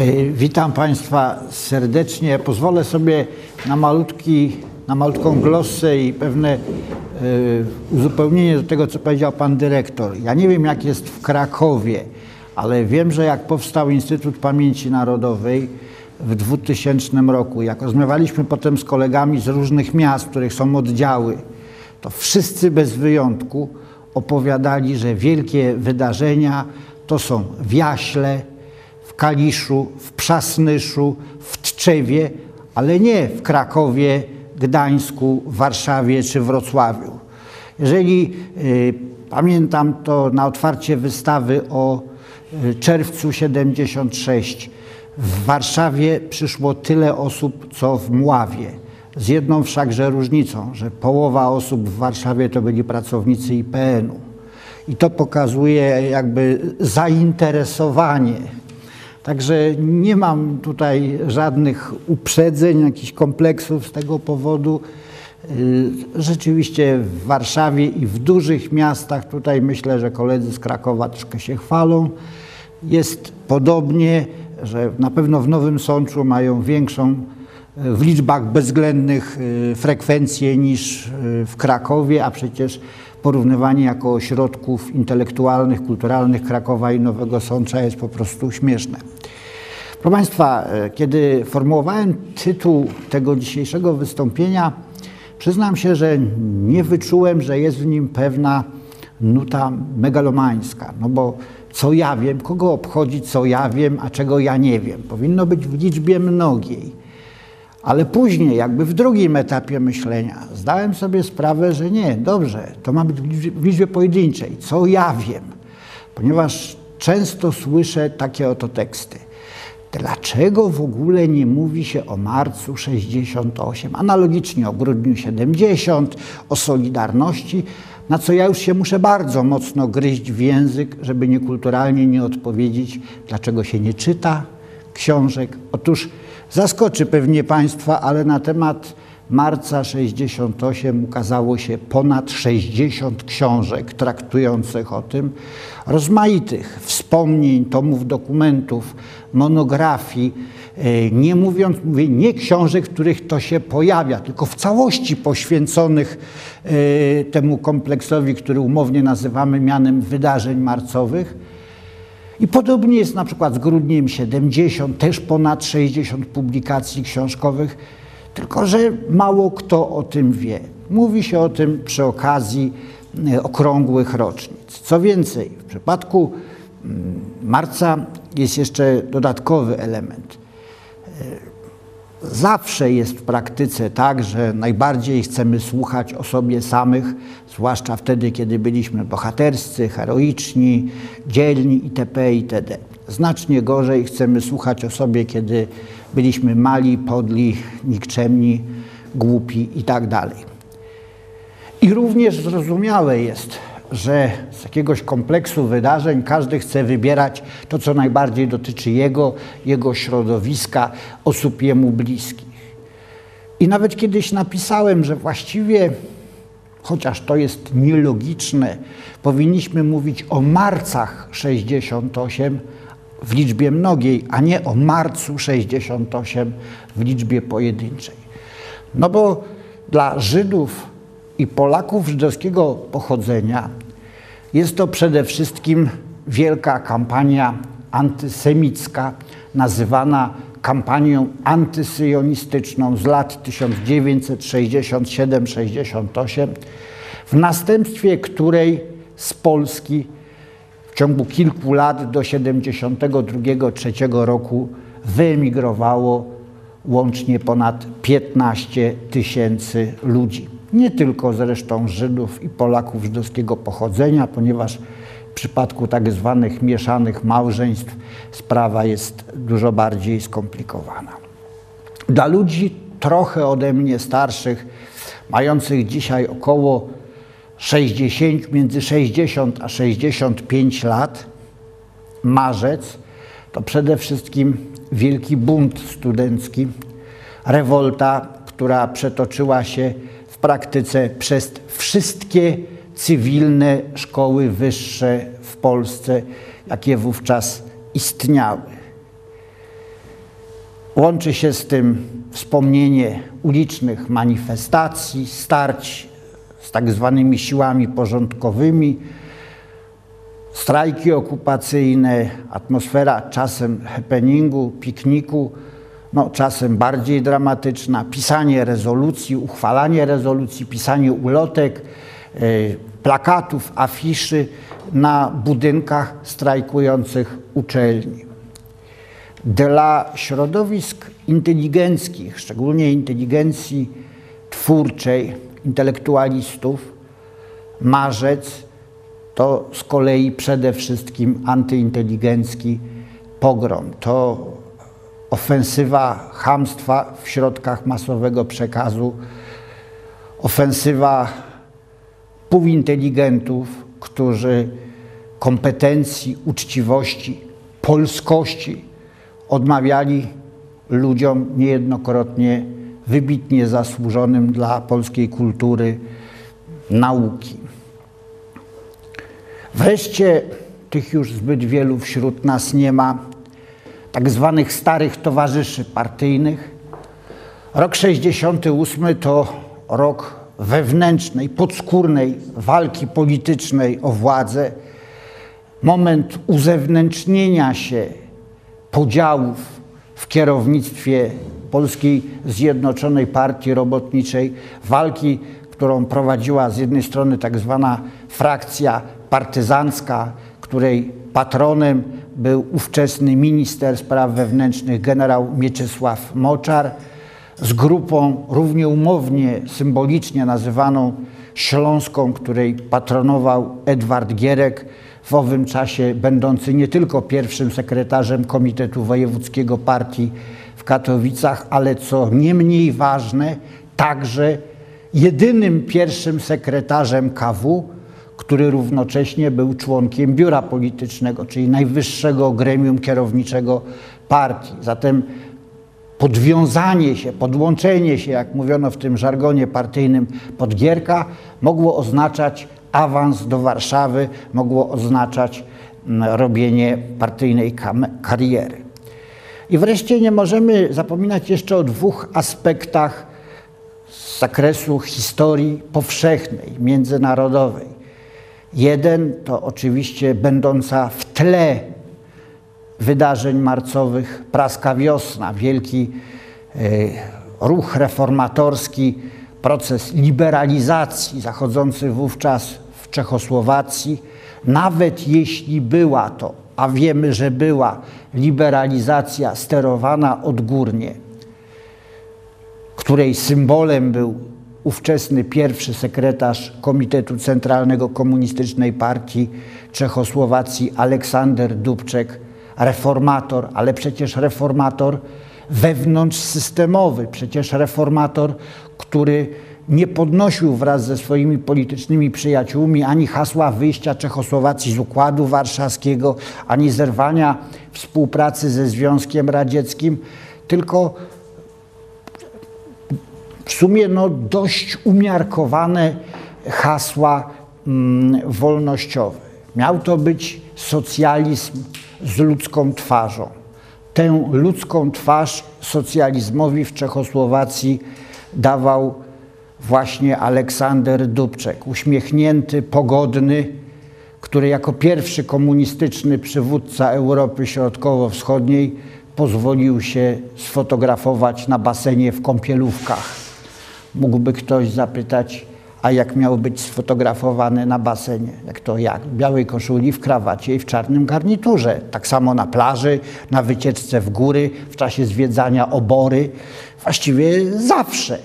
E, witam Państwa serdecznie. Pozwolę sobie na, malutki, na malutką glossę i pewne y, uzupełnienie do tego, co powiedział Pan Dyrektor. Ja nie wiem, jak jest w Krakowie, ale wiem, że jak powstał Instytut Pamięci Narodowej w 2000 roku, jak rozmawialiśmy potem z kolegami z różnych miast, w których są oddziały, to wszyscy bez wyjątku opowiadali, że wielkie wydarzenia to są w Jaśle, w Kaliszu, w Przasnyszu, w Tczewie, ale nie w Krakowie, Gdańsku, Warszawie czy Wrocławiu. Jeżeli y, pamiętam to na otwarcie wystawy o y, czerwcu 76 w Warszawie przyszło tyle osób, co w Mławie. Z jedną wszakże różnicą, że połowa osób w Warszawie to byli pracownicy IPN-u. I to pokazuje jakby zainteresowanie. Także nie mam tutaj żadnych uprzedzeń, jakichś kompleksów z tego powodu. Y, rzeczywiście w Warszawie i w dużych miastach, tutaj myślę, że koledzy z Krakowa troszkę się chwalą, jest podobnie, że na pewno w Nowym Sączu mają większą y, w liczbach bezwzględnych y, frekwencje niż w Krakowie, a przecież porównywanie jako ośrodków intelektualnych, kulturalnych Krakowa i Nowego Sącza jest po prostu śmieszne. Proszę Państwa, kiedy formułowałem tytuł tego dzisiejszego wystąpienia, Przyznam się, że nie wyczułem, że jest w nim pewna nuta megalomańska, no bo co ja wiem, kogo obchodzi, co ja wiem, a czego ja nie wiem. Powinno być w liczbie mnogiej. Ale później, jakby w drugim etapie myślenia, zdałem sobie sprawę, że nie, dobrze, to ma być w liczbie, pojedynczej, co ja wiem, ponieważ często słyszę takie oto teksty. Dlaczego w ogóle nie mówi się o marcu 68, analogicznie o grudniu 70, o Solidarności, na co ja już się muszę bardzo mocno gryźć w język, żeby niekulturalnie nie odpowiedzieć, dlaczego się nie czyta książek. Otóż zaskoczy pewnie Państwa, ale na temat marca 68 ukazało się ponad 60 książek traktujących o tym, rozmaitych wspomnień, tomów dokumentów, monografii, e, nie mówiąc, mówię, nie książek, w których to się pojawia, tylko w całości poświęconych e, temu kompleksowi, który umownie nazywamy mianem wydarzeń marcowych. I podobnie jest na przykład z grudniem 70, też ponad 60 publikacji książkowych, tylko że mało kto o tym wie. Mówi się o tym przy okazji e, okrągłych rocznic. Co więcej, w przypadku mm, marca jest jeszcze dodatkowy element. Zawsze jest w praktyce tak, że najbardziej chcemy słuchać o sobie samych, zwłaszcza wtedy, kiedy byliśmy bohaterscy, heroiczni, dzielni itp. itd. Znacznie gorzej chcemy słuchać o sobie, kiedy byliśmy mali, podli, nikczemni, głupi itd. I również zrozumiałe jest, że z jakiegoś kompleksu wydarzeń każdy chce wybierać to, co najbardziej dotyczy jego, jego środowiska, osób jemu bliskich. I nawet kiedyś napisałem, że właściwie, chociaż to jest nielogiczne, powinniśmy mówić o marcach 68 w liczbie mnogiej, a nie o marcu 68 w liczbie pojedynczej. No bo dla Żydów i Polaków żydowskiego pochodzenia. Jest to przede wszystkim wielka kampania antysemicka, nazywana kampanią antysyjonistyczną z lat 1967-68, w następstwie której z Polski w ciągu kilku lat do 1972-1973 roku wyemigrowało łącznie ponad 15 tysięcy ludzi nie tylko zresztą Żydów i Polaków żydowskiego pochodzenia, ponieważ w przypadku tak zwanych mieszanych małżeństw sprawa jest dużo bardziej skomplikowana. Dla ludzi trochę ode mnie starszych, mających dzisiaj około 60, między 60 a 65 lat, marzec to przede wszystkim wielki bunt studencki, rewolta, która przetoczyła się praktyce przez wszystkie cywilne szkoły wyższe w Polsce, jakie wówczas istniały. Łączy się z tym wspomnienie ulicznych manifestacji, starć z tak zwanymi siłami porządkowymi, strajki okupacyjne, atmosfera czasem happeningu, pikniku, no, czasem bardziej dramatyczna, pisanie rezolucji, uchwalanie rezolucji, pisanie ulotek, y, plakatów, afiszy na budynkach strajkujących uczelni. Dla środowisk inteligenckich, szczególnie inteligencji twórczej, intelektualistów, marzec to z kolei przede wszystkim antyinteligencki pogrom. To ofensywa hamstwa w środkach masowego przekazu, ofensywa półinteligentów, którzy kompetencji, uczciwości, polskości odmawiali ludziom niejednokrotnie wybitnie zasłużonym dla polskiej kultury nauki. Wreszcie tych już zbyt wielu wśród nas nie ma, tak zwanych starych towarzyszy partyjnych. Rok 68 to rok wewnętrznej, podskórnej walki politycznej o władzę, moment uzewnętrznienia się podziałów w kierownictwie Polskiej Zjednoczonej Partii Robotniczej, walki, którą prowadziła z jednej strony tak zwana frakcja partyzancka, której patronem był ówczesny minister spraw wewnętrznych generał Mieczysław Moczar, z grupą równie umownie, symbolicznie nazywaną Śląską, której patronował Edward Gierek, w owym czasie będący nie tylko pierwszym sekretarzem Komitetu Wojewódzkiego Partii w Katowicach, ale co nie mniej ważne, także jedynym pierwszym sekretarzem KW, który równocześnie był członkiem biura politycznego, czyli najwyższego gremium kierowniczego partii. Zatem podwiązanie się, podłączenie się, jak mówiono w tym żargonie partyjnym, pod Gierka mogło oznaczać awans do Warszawy, mogło oznaczać mm, robienie partyjnej kariery. I wreszcie nie możemy zapominać jeszcze o dwóch aspektach z zakresu historii powszechnej, międzynarodowej. Jeden to oczywiście będąca w tle wydarzeń marcowych praska wiosna, wielki e, ruch reformatorski, proces liberalizacji zachodzący wówczas w Czechosłowacji, nawet jeśli była to, a wiemy, że była liberalizacja sterowana odgórnie, której symbolem był ówczesny pierwszy sekretarz Komitetu Centralnego Komunistycznej Partii Czechosłowacji Aleksander Dubczek, reformator, ale przecież reformator wewnątrzsystemowy, przecież reformator, który nie podnosił wraz ze swoimi politycznymi przyjaciółmi ani hasła wyjścia Czechosłowacji z Układu Warszawskiego, ani zerwania współpracy ze Związkiem Radzieckim, tylko w sumie no, dość umiarkowane hasła mm, wolnościowe. Miał to być socjalizm z ludzką twarzą. Tę ludzką twarz socjalizmowi w Czechosłowacji dawał właśnie Aleksander Dubczek, uśmiechnięty, pogodny, który jako pierwszy komunistyczny przywódca Europy Środkowo-Wschodniej pozwolił się sfotografować na basenie w kąpielówkach. Mógłby ktoś zapytać, a jak miał być sfotografowany na basenie? Jak to jak? W białej koszuli, w krawacie i w czarnym garniturze. Tak samo na plaży, na wycieczce w góry, w czasie zwiedzania obory. Właściwie zawsze.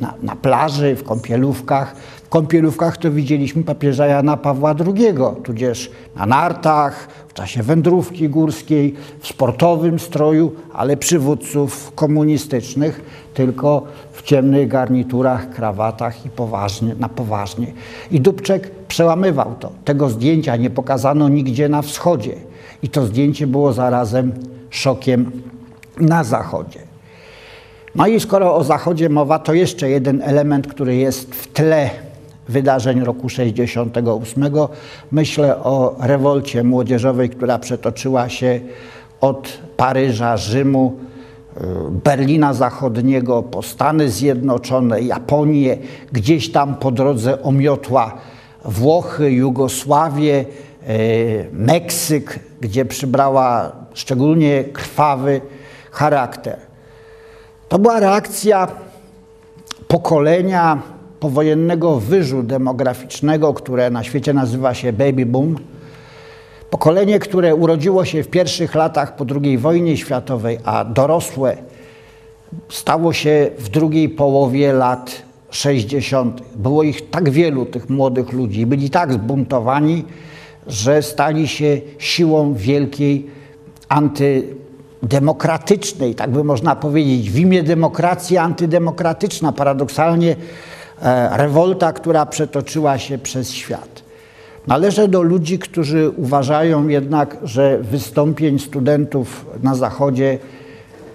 Na, na plaży, w kąpielówkach. Kąpielówkach to widzieliśmy papieża Jana Pawła II, tudzież na nartach, w czasie wędrówki górskiej, w sportowym stroju, ale przywódców komunistycznych, tylko w ciemnych garniturach, krawatach i poważnie, na poważnie. I Dubczek przełamywał to. Tego zdjęcia nie pokazano nigdzie na wschodzie. I to zdjęcie było zarazem szokiem na zachodzie. No i skoro o zachodzie mowa, to jeszcze jeden element, który jest w tle wydarzeń roku 68. Myślę o rewolcie młodzieżowej, która przetoczyła się od Paryża, Rzymu, Berlina Zachodniego, po Stany Zjednoczone, Japonię, gdzieś tam po drodze omiotła Włochy, Jugosławię, e, Meksyk, gdzie przybrała szczególnie krwawy charakter. To była reakcja pokolenia powojennego wyżu demograficznego, które na świecie nazywa się baby boom. Pokolenie, które urodziło się w pierwszych latach po II wojnie światowej, a dorosłe stało się w drugiej połowie lat 60. Było ich tak wielu, tych młodych ludzi, byli tak zbuntowani, że stali się siłą wielkiej antydemokratycznej, tak by można powiedzieć, w imię demokracji antydemokratyczna, paradoksalnie rewolta, która przetoczyła się przez świat. Należę do ludzi, którzy uważają jednak, że wystąpień studentów na Zachodzie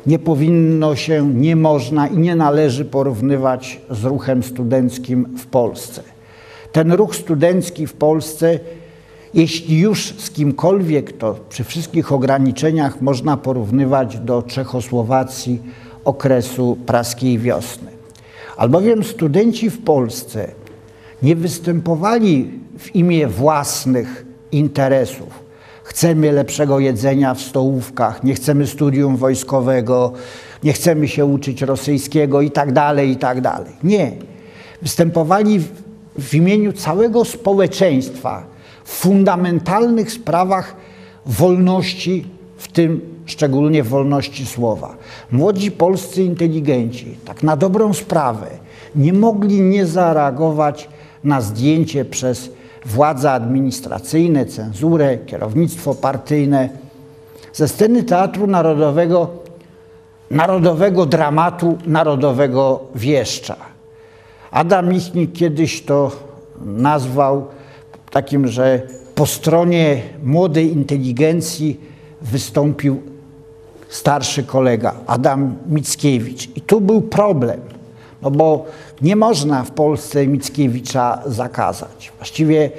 nie powinno się, nie można i nie należy porównywać z ruchem studenckim w Polsce. Ten ruch studencki w Polsce, jeśli już z kimkolwiek, to przy wszystkich ograniczeniach można porównywać do Czechosłowacji okresu praskiej wiosny. Albowiem studenci w Polsce nie występowali w imię własnych interesów. Chcemy lepszego jedzenia w stołówkach, nie chcemy studium wojskowego, nie chcemy się uczyć rosyjskiego i tak dalej, i tak dalej. Nie. Występowali w, w imieniu całego społeczeństwa w fundamentalnych sprawach wolności, w tym szczególnie wolności słowa. Młodzi polscy inteligenci, tak na dobrą sprawę, nie mogli nie zareagować na zdjęcie przez władze administracyjne, cenzurę, kierownictwo partyjne ze sceny Teatru Narodowego, narodowego dramatu, narodowego wieszcza. Adam Michnik kiedyś to nazwał takim, że po stronie młodej inteligencji wystąpił starszy kolega, Adam Mickiewicz. I tu był problem – no bo nie można w Polsce Mickiewicza zakazać. Właściwie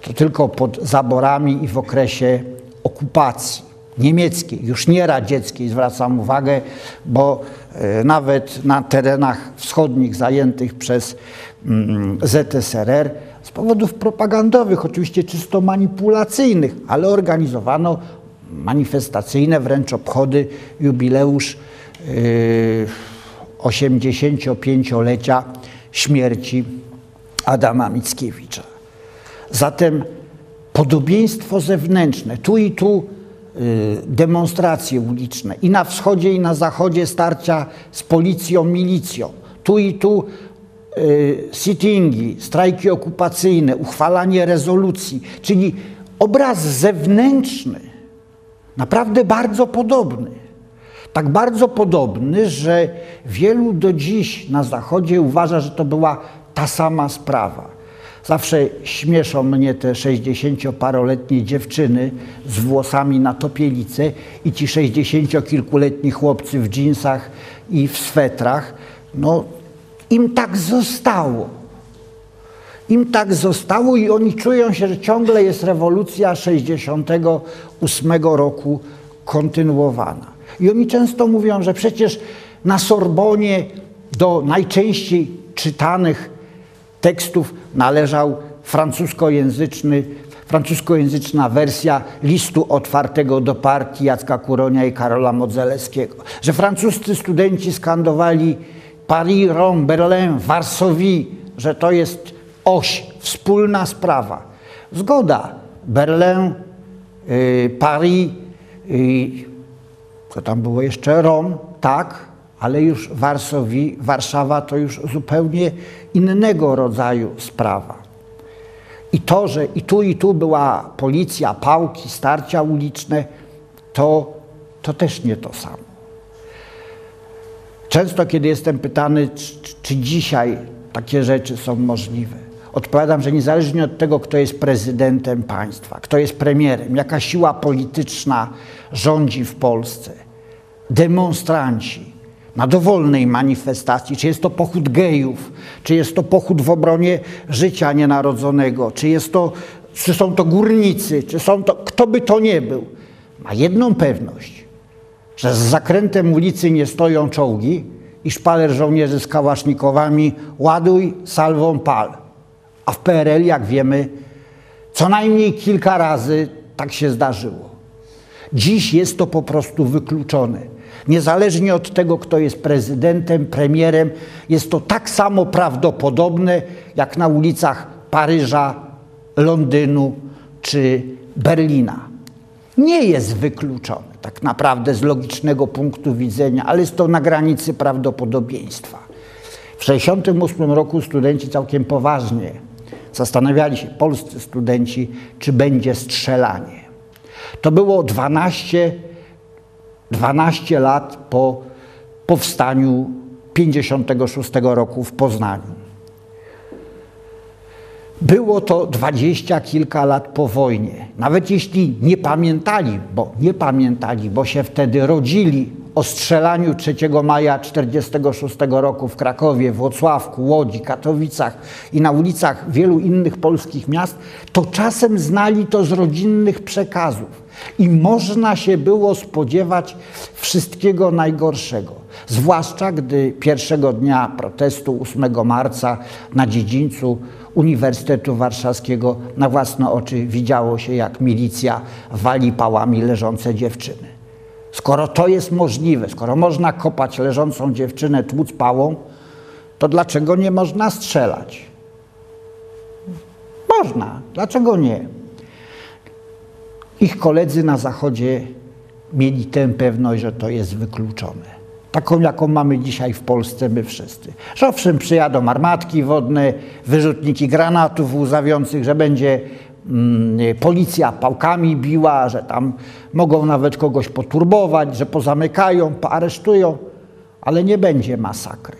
to tylko pod zaborami i w okresie okupacji niemieckiej, już nie radzieckiej, zwracam uwagę, bo e, nawet na terenach wschodnich zajętych przez mm, ZSRR z powodów propagandowych, oczywiście czysto manipulacyjnych, ale organizowano manifestacyjne wręcz obchody, jubileusz yy, 85-lecia śmierci Adama Mickiewicza. Zatem podobieństwo zewnętrzne, tu i tu y, demonstracje uliczne i na wschodzie i na zachodzie starcia z policją, milicją, tu i tu y, sittingi, strajki okupacyjne, uchwalanie rezolucji, czyli obraz zewnętrzny, naprawdę bardzo podobny tak bardzo podobny, że wielu do dziś na Zachodzie uważa, że to była ta sama sprawa. Zawsze śmieszą mnie te 60-paroletnie dziewczyny z włosami na topielice i ci 60-kilkuletni chłopcy w dżinsach i w swetrach. No, im tak zostało. Im tak zostało i oni czują się, że ciągle jest rewolucja 68 roku kontynuowana. I oni często mówią, że przecież na Sorbonie do najczęściej czytanych tekstów należał francuskojęzyczny, francuskojęzyczna wersja listu otwartego do partii Jacka Kuronia i Karola Modzelewskiego. Że francuscy studenci skandowali Paris, Rome, Berlin, Warsowie, że to jest oś, wspólna sprawa. Zgoda. Berlin, y, Paris, y, co tam było jeszcze? Rom, tak, ale już Warsowi, Warszawa to już zupełnie innego rodzaju sprawa. I to, że i tu, i tu była policja, pałki, starcia uliczne, to, to też nie to samo. Często, kiedy jestem pytany, czy, czy dzisiaj takie rzeczy są możliwe, odpowiadam, że niezależnie od tego, kto jest prezydentem państwa, kto jest premierem, jaka siła polityczna rządzi w Polsce, demonstranci na dowolnej manifestacji, czy jest to pochód gejów, czy jest to pochód w obronie życia nienarodzonego, czy, jest to, czy są to górnicy, czy są to, kto by to nie był, ma jedną pewność, że z zakrętem ulicy nie stoją czołgi i szpaler żołnierzy z kałasznikowami ładuj, salwą, pal. A w PRL, jak wiemy, co najmniej kilka razy tak się zdarzyło. Dziś jest to po prostu wykluczone. Niezależnie od tego, kto jest prezydentem, premierem, jest to tak samo prawdopodobne jak na ulicach Paryża, Londynu czy Berlina. Nie jest wykluczone tak naprawdę z logicznego punktu widzenia, ale jest to na granicy prawdopodobieństwa. W 1968 roku studenci całkiem poważnie zastanawiali się, polscy studenci, czy będzie strzelanie. To było 12, 12 lat po powstaniu 56 roku w Poznaniu. Było to dwadzieścia kilka lat po wojnie. Nawet jeśli nie pamiętali, bo nie pamiętali, bo się wtedy rodzili o strzelaniu 3 maja 1946 roku w Krakowie, Włocławku, Łodzi, Katowicach i na ulicach wielu innych polskich miast, to czasem znali to z rodzinnych przekazów. I można się było spodziewać wszystkiego najgorszego. Zwłaszcza gdy pierwszego dnia protestu 8 marca na dziedzińcu Uniwersytetu Warszawskiego na własne oczy widziało się, jak milicja wali pałami leżące dziewczyny. Skoro to jest możliwe, skoro można kopać leżącą dziewczynę, tłuc pałą, to dlaczego nie można strzelać? Można. Dlaczego nie? Ich koledzy na Zachodzie mieli tę pewność, że to jest wykluczone taką jaką mamy dzisiaj w Polsce my wszyscy. Że owszem, przyjadą armatki wodne, wyrzutniki granatów łzawiących, że będzie mm, policja pałkami biła, że tam mogą nawet kogoś poturbować, że pozamykają, poaresztują, ale nie będzie masakry.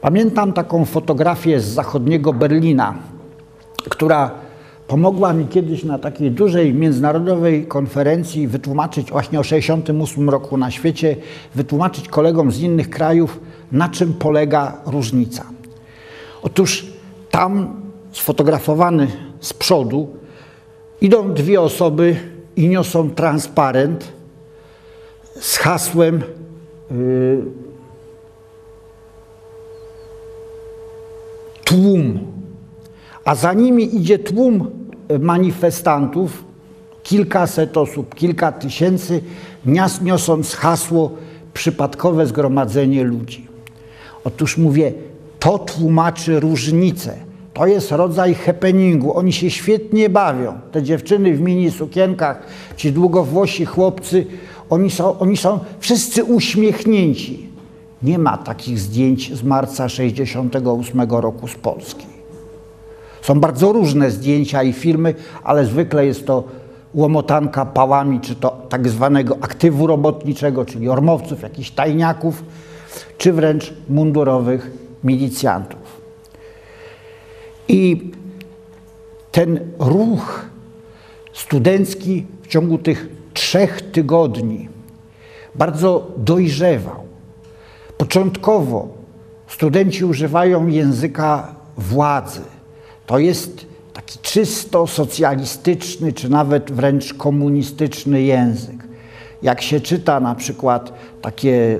Pamiętam taką fotografię z zachodniego Berlina, która pomogła mi kiedyś na takiej dużej międzynarodowej konferencji wytłumaczyć właśnie o 68 roku na świecie, wytłumaczyć kolegom z innych krajów, na czym polega różnica. Otóż tam sfotografowany z przodu idą dwie osoby i niosą transparent z hasłem yy, tłum a za nimi idzie tłum manifestantów, kilkaset osób, kilka tysięcy, niosąc hasło przypadkowe zgromadzenie ludzi. Otóż mówię, to tłumaczy różnicę. To jest rodzaj happeningu. Oni się świetnie bawią. Te dziewczyny w mini sukienkach, ci długowłosi chłopcy, oni są, oni są wszyscy uśmiechnięci. Nie ma takich zdjęć z marca 68 roku z Polski. Są bardzo różne zdjęcia i filmy, ale zwykle jest to łomotanka pałami, czy to tak zwanego aktywu robotniczego, czyli ormowców, jakichś tajniaków, czy wręcz mundurowych milicjantów. I ten ruch studencki w ciągu tych trzech tygodni bardzo dojrzewał. Początkowo studenci używają języka władzy, to jest taki czysto socjalistyczny, czy nawet wręcz komunistyczny język. Jak się czyta na przykład takie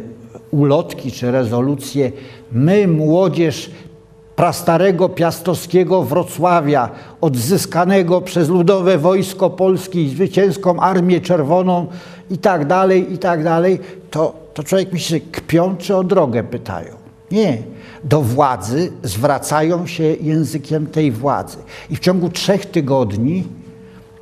ulotki czy rezolucje, my, młodzież prastarego piastowskiego Wrocławia, odzyskanego przez Ludowe Wojsko Polskie i zwycięską Armię Czerwoną i tak dalej, i tak dalej, to, to człowiek myśli, kpią czy o drogę pytają. Nie, do władzy zwracają się językiem tej władzy. I w ciągu trzech tygodni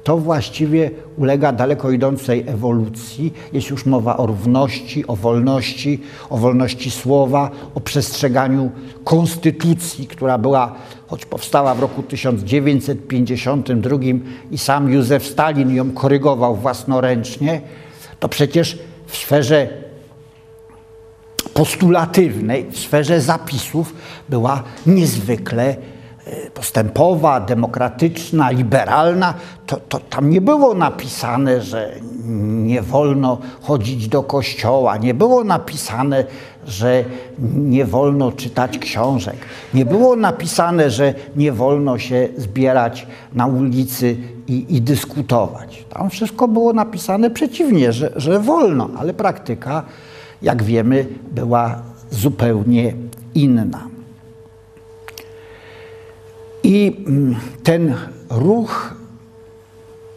to właściwie ulega daleko idącej ewolucji. Jest już mowa o równości, o wolności, o wolności słowa, o przestrzeganiu konstytucji, która była, choć powstała w roku 1952 i sam Józef Stalin ją korygował własnoręcznie, to przecież w sferze postulatywnej, w sferze zapisów była niezwykle y, postępowa, demokratyczna, liberalna, to, to tam nie było napisane, że nie wolno chodzić do kościoła, nie było napisane, że nie wolno czytać książek, nie było napisane, że nie wolno się zbierać na ulicy i, i dyskutować. Tam wszystko było napisane przeciwnie, że, że wolno, ale praktyka, jak wiemy, była zupełnie inna. I mm, ten ruch,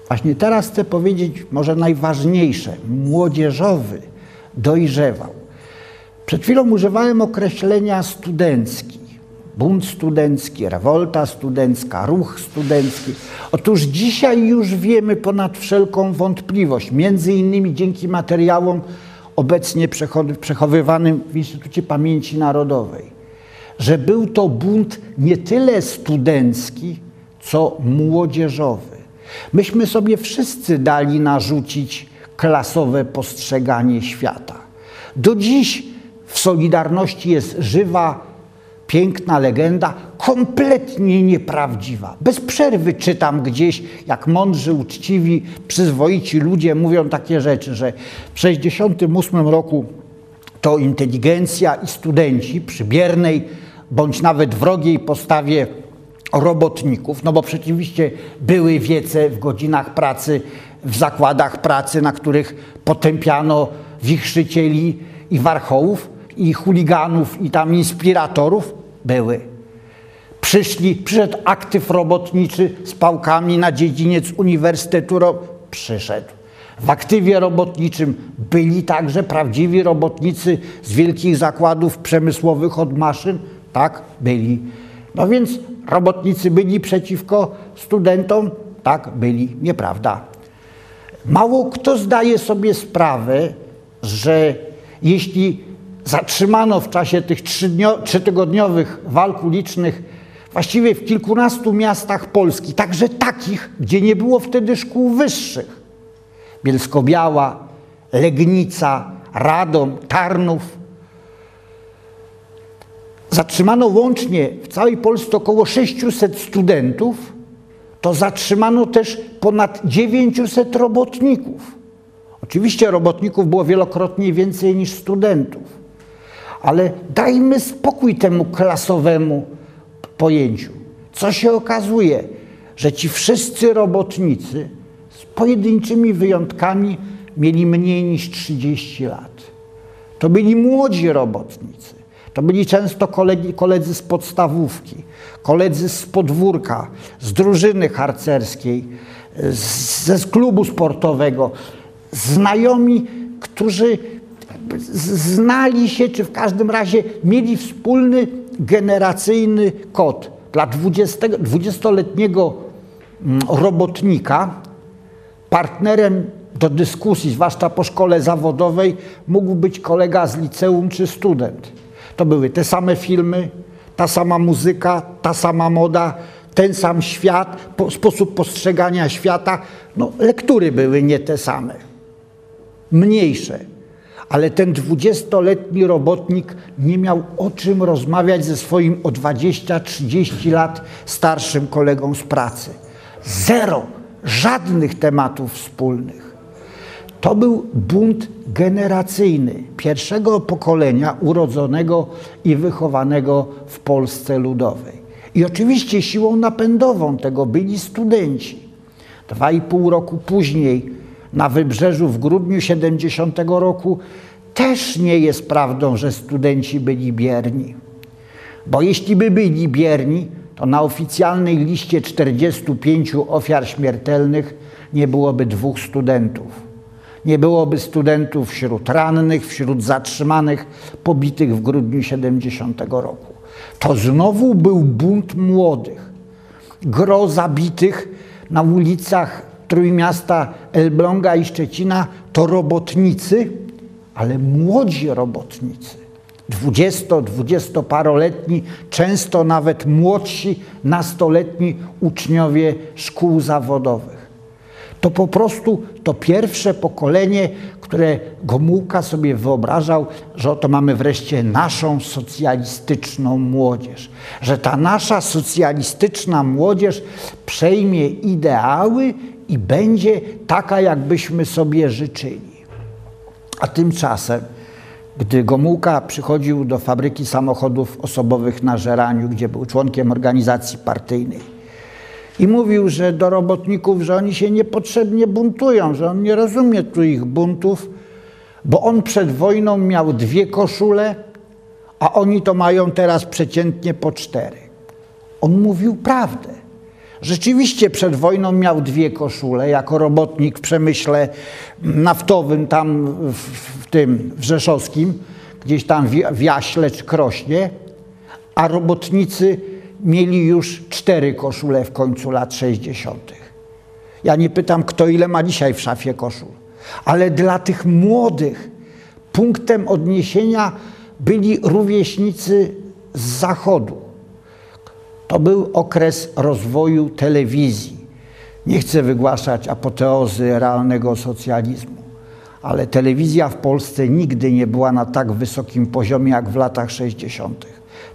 właśnie teraz chcę powiedzieć, może najważniejsze, młodzieżowy, dojrzewał. Przed chwilą używałem określenia studencki. Bunt studencki, rewolta studencka, ruch studencki. Otóż dzisiaj już wiemy ponad wszelką wątpliwość, między innymi dzięki materiałom obecnie przechowywanym w Instytucie Pamięci Narodowej, że był to bunt nie tyle studencki, co młodzieżowy. Myśmy sobie wszyscy dali narzucić klasowe postrzeganie świata. Do dziś w Solidarności jest żywa, piękna legenda, kompletnie nieprawdziwa. Bez przerwy czytam gdzieś, jak mądrzy, uczciwi, przyzwoici ludzie mówią takie rzeczy, że w 1968 roku to inteligencja i studenci przy biernej bądź nawet wrogiej postawie robotników, no bo rzeczywiście były wiece w godzinach pracy, w zakładach pracy, na których potępiano wichrzycieli i warchołów, i chuliganów, i tam inspiratorów były. Przyszli, przyszedł aktyw robotniczy z pałkami na dziedziniec Uniwersytetu. Przyszedł. W aktywie robotniczym byli także prawdziwi robotnicy z wielkich zakładów przemysłowych od maszyn. Tak, byli. No więc robotnicy byli przeciwko studentom. Tak, byli. Nieprawda. Mało kto zdaje sobie sprawę, że jeśli zatrzymano w czasie tych trzytygodniowych walk ulicznych właściwie w kilkunastu miastach Polski, także takich, gdzie nie było wtedy szkół wyższych. Bielsko-Biała, Legnica, Radom, Tarnów. Zatrzymano łącznie w całej Polsce około 600 studentów, to zatrzymano też ponad 900 robotników. Oczywiście robotników było wielokrotnie więcej niż studentów ale dajmy spokój temu klasowemu pojęciu. Co się okazuje, że ci wszyscy robotnicy z pojedynczymi wyjątkami mieli mniej niż 30 lat. To byli młodzi robotnicy. To byli często kolegi, koledzy z podstawówki, koledzy z podwórka, z drużyny harcerskiej, z, z klubu sportowego, znajomi, którzy znali się, czy w każdym razie mieli wspólny generacyjny kod. Dla 20-letniego mm, robotnika partnerem do dyskusji, zwłaszcza po szkole zawodowej, mógł być kolega z liceum czy student. To były te same filmy, ta sama muzyka, ta sama moda, ten sam świat, po, sposób postrzegania świata. No, lektury były nie te same, mniejsze ale ten dwudziestoletni robotnik nie miał o czym rozmawiać ze swoim o 20-30 lat starszym kolegą z pracy. Zero, żadnych tematów wspólnych. To był bunt generacyjny pierwszego pokolenia urodzonego i wychowanego w Polsce Ludowej. I oczywiście siłą napędową tego byli studenci. Dwa i pół roku później na wybrzeżu w grudniu 70 roku też nie jest prawdą, że studenci byli bierni. Bo jeśli by byli bierni, to na oficjalnej liście 45 ofiar śmiertelnych nie byłoby dwóch studentów. Nie byłoby studentów wśród rannych, wśród zatrzymanych, pobitych w grudniu 70 roku. To znowu był bunt młodych. Gro zabitych na ulicach Trójmiasta, Elbląga i Szczecina to robotnicy, ale młodzi robotnicy. Dwudziesto, dwudziestoparoletni, często nawet młodsi, nastoletni uczniowie szkół zawodowych. To po prostu to pierwsze pokolenie, które Gomułka sobie wyobrażał, że oto mamy wreszcie naszą socjalistyczną młodzież. Że ta nasza socjalistyczna młodzież przejmie ideały i będzie taka, jakbyśmy sobie życzyli. A tymczasem, gdy Gomułka przychodził do fabryki samochodów osobowych na Żeraniu, gdzie był członkiem organizacji partyjnej, i mówił, że do robotników, że oni się niepotrzebnie buntują, że on nie rozumie tu ich buntów, bo on przed wojną miał dwie koszule, a oni to mają teraz przeciętnie po cztery. On mówił prawdę. Rzeczywiście przed wojną miał dwie koszule jako robotnik w przemyśle naftowym tam w, w tym w Rzeszowskim, gdzieś tam w, Jaśle czy Krośnie, a robotnicy mieli już cztery koszule w końcu lat 60. Ja nie pytam, kto ile ma dzisiaj w szafie koszul, ale dla tych młodych punktem odniesienia byli rówieśnicy z zachodu. To był okres rozwoju telewizji. Nie chcę wygłaszać apoteozy realnego socjalizmu, ale telewizja w Polsce nigdy nie była na tak wysokim poziomie jak w latach 60.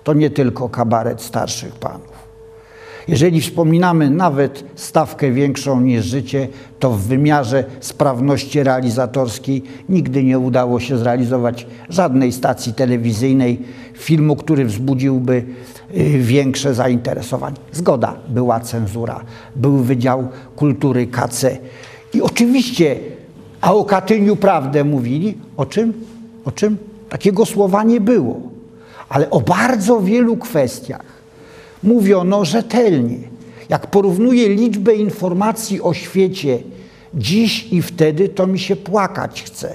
To nie tylko kabaret starszych panów. Jeżeli wspominamy nawet stawkę większą niż życie, to w wymiarze sprawności realizatorskiej nigdy nie udało się zrealizować żadnej stacji telewizyjnej filmu, który wzbudziłby y, większe zainteresowanie. Zgoda, była cenzura, był Wydział Kultury KC. I oczywiście, a o Katyniu prawdę mówili, o czym? O czym? Takiego słowa nie było. Ale o bardzo wielu kwestiach mówiono rzetelnie. Jak porównuję liczbę informacji o świecie dziś i wtedy, to mi się płakać chce.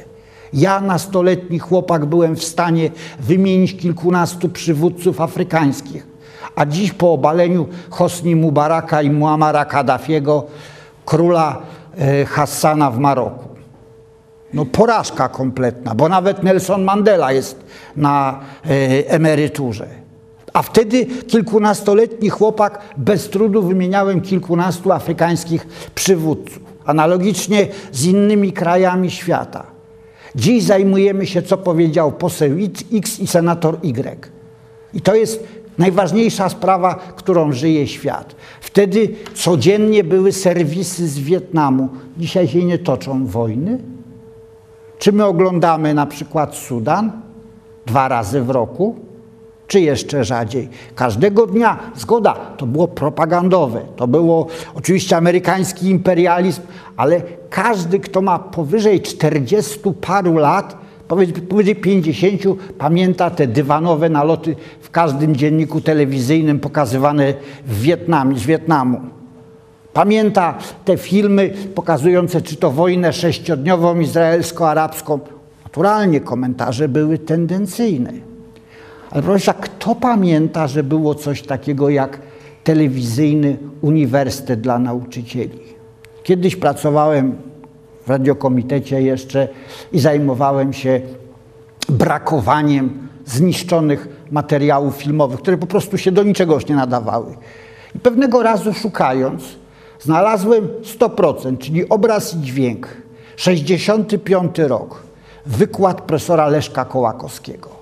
Ja, nastoletni chłopak, byłem w stanie wymienić kilkunastu przywódców afrykańskich, a dziś po obaleniu Hosni Mubaraka i Muamara Kaddafiego, króla e, Hassana w Maroku. No porażka kompletna, bo nawet Nelson Mandela jest na e, emeryturze. A wtedy kilkunastoletni chłopak bez trudu wymieniałem kilkunastu afrykańskich przywódców. Analogicznie z innymi krajami świata. Dziś zajmujemy się, co powiedział poseł X i senator Y. I to jest najważniejsza sprawa, którą żyje świat. Wtedy codziennie były serwisy z Wietnamu. Dzisiaj się nie toczą wojny. Czy my oglądamy na przykład Sudan dwa razy w roku? Czy jeszcze rzadziej. Każdego dnia, zgoda, to było propagandowe, to było oczywiście amerykański imperializm, ale każdy, kto ma powyżej 40 paru lat, powyżej 50, pamięta te dywanowe naloty w każdym dzienniku telewizyjnym pokazywane w Wietnamie, z Wietnamu. Pamięta te filmy pokazujące czy to wojnę sześciodniową izraelsko-arabską. Naturalnie komentarze były tendencyjne. Ale proszę, kto pamięta, że było coś takiego jak telewizyjny uniwersytet dla nauczycieli? Kiedyś pracowałem w radiokomitecie jeszcze i zajmowałem się brakowaniem zniszczonych materiałów filmowych, które po prostu się do niczego już nie nadawały. I pewnego razu szukając, znalazłem 100%, czyli obraz i dźwięk, 65 rok, wykład profesora Leszka Kołakowskiego.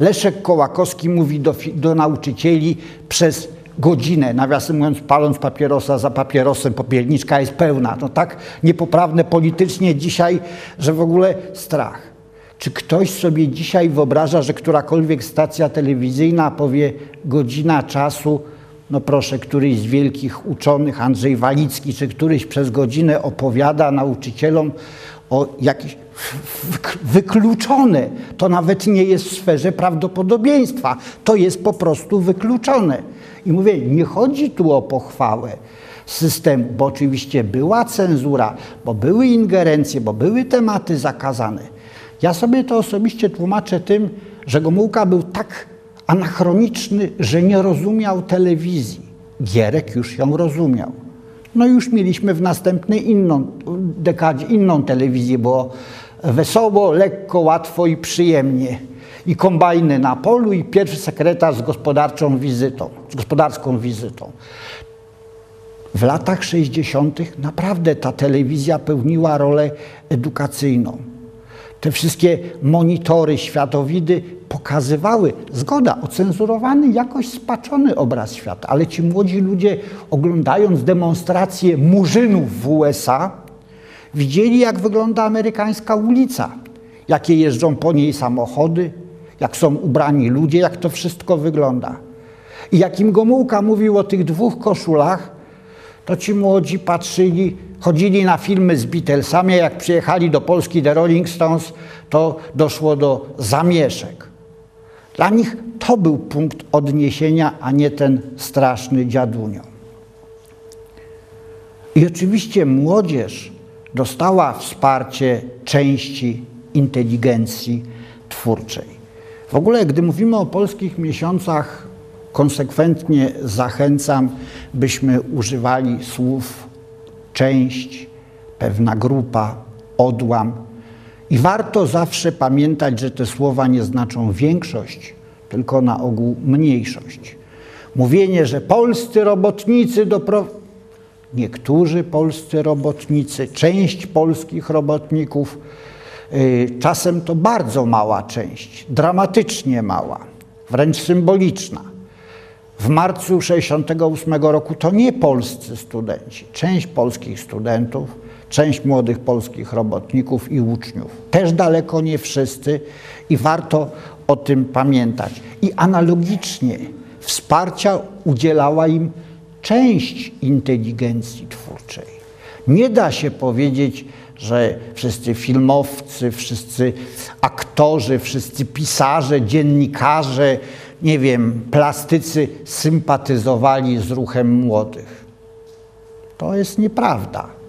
Leszek Kołakowski mówi do, do nauczycieli przez godzinę, nawiasem mówiąc, paląc papierosa za papierosem, popielniczka jest pełna. No tak niepoprawne politycznie dzisiaj, że w ogóle strach. Czy ktoś sobie dzisiaj wyobraża, że którakolwiek stacja telewizyjna powie godzina czasu, no proszę, któryś z wielkich uczonych, Andrzej Walicki, czy któryś przez godzinę opowiada nauczycielom o jakichś wykluczone. To nawet nie jest w sferze prawdopodobieństwa. To jest po prostu wykluczone. I mówię, nie chodzi tu o pochwałę systemu, bo oczywiście była cenzura, bo były ingerencje, bo były tematy zakazane. Ja sobie to osobiście tłumaczę tym, że Gomułka był tak anachroniczny, że nie rozumiał telewizji. Gierek już ją rozumiał. No już mieliśmy w następnej inną dekadzie inną telewizję, bo wesoło, lekko, łatwo i przyjemnie. I kombajny na polu i pierwszy sekretarz z gospodarczą wizytą, z gospodarską wizytą. w latach 60. naprawdę ta telewizja pełniła rolę edukacyjną. Te wszystkie monitory, światowidy pokazywały, zgoda, ocenzurowany, jakoś spaczony obraz świata, ale ci młodzi ludzie, oglądając demonstracje murzynów w USA, widzieli, jak wygląda amerykańska ulica, jakie jeżdżą po niej samochody, jak są ubrani ludzie, jak to wszystko wygląda. I jak im Gomułka mówił o tych dwóch koszulach, to ci młodzi patrzyli, chodzili na filmy z Beatlesami, jak przyjechali do Polski The Rolling Stones, to doszło do zamieszek. Dla nich to był punkt odniesienia, a nie ten straszny dziadunio. I oczywiście młodzież dostała wsparcie części inteligencji twórczej. W ogóle, gdy mówimy o polskich miesiącach, konsekwentnie zachęcam, byśmy używali słów część, pewna grupa, odłam. I warto zawsze pamiętać, że te słowa nie znaczą większość, tylko na ogół mniejszość. Mówienie, że polscy robotnicy niektórzy polscy robotnicy, część polskich robotników, yy, czasem to bardzo mała część, dramatycznie mała, wręcz symboliczna. W marcu 1968 roku to nie polscy studenci, część polskich studentów, część młodych polskich robotników i uczniów. Też daleko nie wszyscy i warto o tym pamiętać. I analogicznie wsparcia udzielała im część inteligencji twórczej. Nie da się powiedzieć, że wszyscy filmowcy, wszyscy aktorzy, wszyscy pisarze, dziennikarze, nie wiem, plastycy sympatyzowali z ruchem młodych. To jest nieprawda.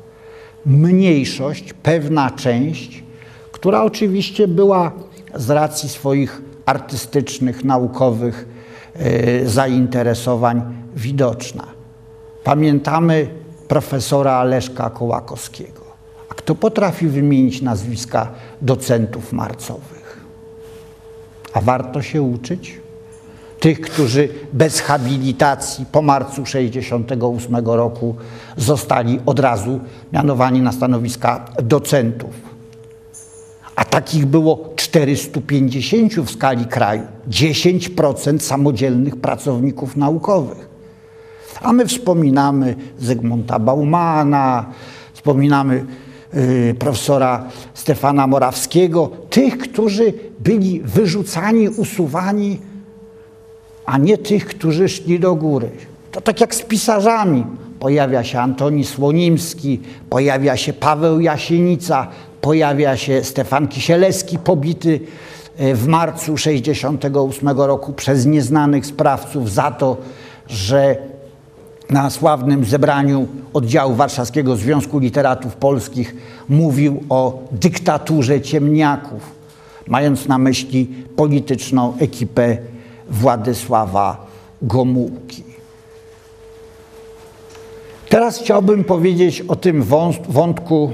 Mniejszość, pewna część, która oczywiście była z racji swoich artystycznych, naukowych e, zainteresowań widoczna. Pamiętamy profesora Leszka Kołakowskiego. A kto potrafi wymienić nazwiska docentów marcowych? A warto się uczyć? Tych, którzy bez habilitacji po marcu 68 roku zostali od razu mianowani na stanowiska docentów. A takich było 450 w skali kraju, 10% samodzielnych pracowników naukowych. A my wspominamy Zygmunta Baumana, wspominamy yy, profesora Stefana Morawskiego, tych, którzy byli wyrzucani, usuwani a nie tych, którzy szli do góry. To tak jak z pisarzami. Pojawia się Antoni Słonimski, pojawia się Paweł Jasienica, pojawia się Stefan Kisielewski, pobity e, w marcu 68 roku przez nieznanych sprawców za to, że na sławnym zebraniu oddziału Warszawskiego Związku Literatów Polskich mówił o dyktaturze ciemniaków, mając na myśli polityczną ekipę Władysława Gomułki. Teraz chciałbym powiedzieć o tym wątku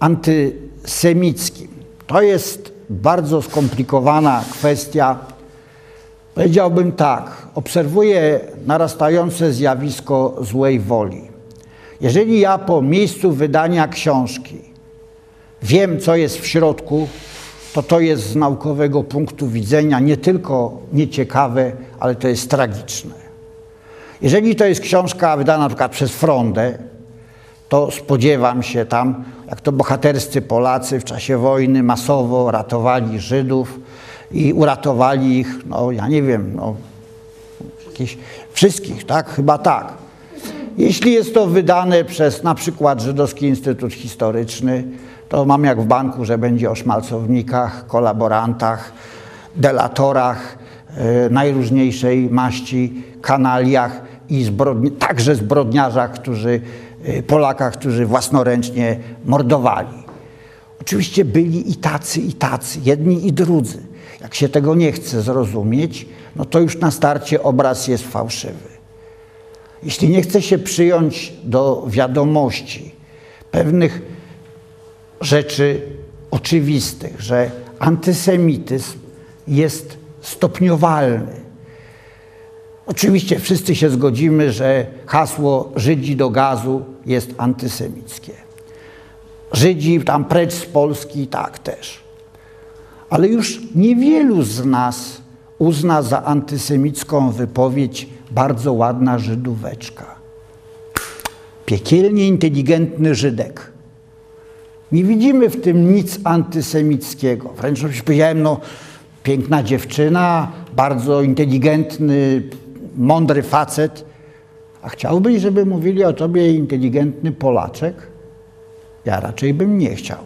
antysemickim. To jest bardzo skomplikowana kwestia. Powiedziałbym tak, obserwuję narastające zjawisko złej woli. Jeżeli ja po miejscu wydania książki wiem, co jest w środku, to to jest z naukowego punktu widzenia nie tylko nieciekawe, ale to jest tragiczne. Jeżeli to jest książka wydana na przykład przez Frondę, to spodziewam się tam, jak to bohaterscy Polacy w czasie wojny masowo ratowali Żydów i uratowali ich, no ja nie wiem, no, jakieś, wszystkich, tak? Chyba tak. Jeśli jest to wydane przez na przykład Żydowski Instytut Historyczny, to mam jak w banku, że będzie o szmalcownikach, kolaborantach, delatorach e, najróżniejszej maści, kanaliach i zbrodni, także zbrodniarzach, którzy, e, Polakach, którzy własnoręcznie mordowali. Oczywiście byli i tacy, i tacy, jedni i drudzy. Jak się tego nie chce zrozumieć, no to już na starcie obraz jest fałszywy. Jeśli nie chce się przyjąć do wiadomości pewnych rzeczy oczywistych, że antysemityzm jest stopniowalny. Oczywiście wszyscy się zgodzimy, że hasło Żydzi do gazu jest antysemickie. Żydzi tam precz z Polski, tak też. Ale już niewielu z nas uzna za antysemicką wypowiedź bardzo ładna Żydóweczka. Piekielnie inteligentny Żydek. Nie widzimy w tym nic antysemickiego. Wręcz powiedziałem, no piękna dziewczyna, bardzo inteligentny, mądry facet. A chciałbyś, żeby mówili o tobie inteligentny Polaczek? Ja raczej bym nie chciał.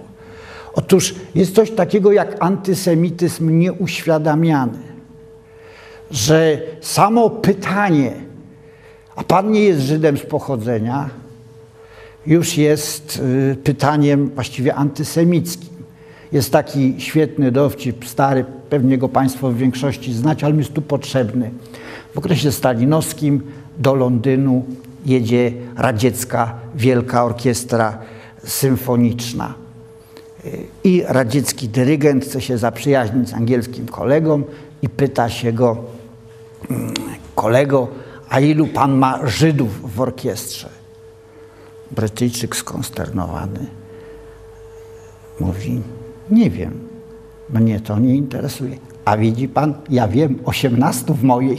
Otóż jest coś takiego jak antysemityzm nieuświadamiany, że samo pytanie, a pan nie jest Żydem z pochodzenia, już jest y, pytaniem właściwie antysemickim. Jest taki świetny dowcip, stary, pewnie go Państwo w większości znacie, ale jest tu potrzebny. W okresie stalinowskim do Londynu jedzie radziecka wielka orkiestra symfoniczna. I radziecki dyrygent chce się zaprzyjaźnić z angielskim kolegą i pyta się go, mm, kolego, a ilu pan ma Żydów w orkiestrze? Brytyjczyk skonsternowany mówi, nie wiem, mnie to nie interesuje. A widzi pan, ja wiem, 18 w mojej.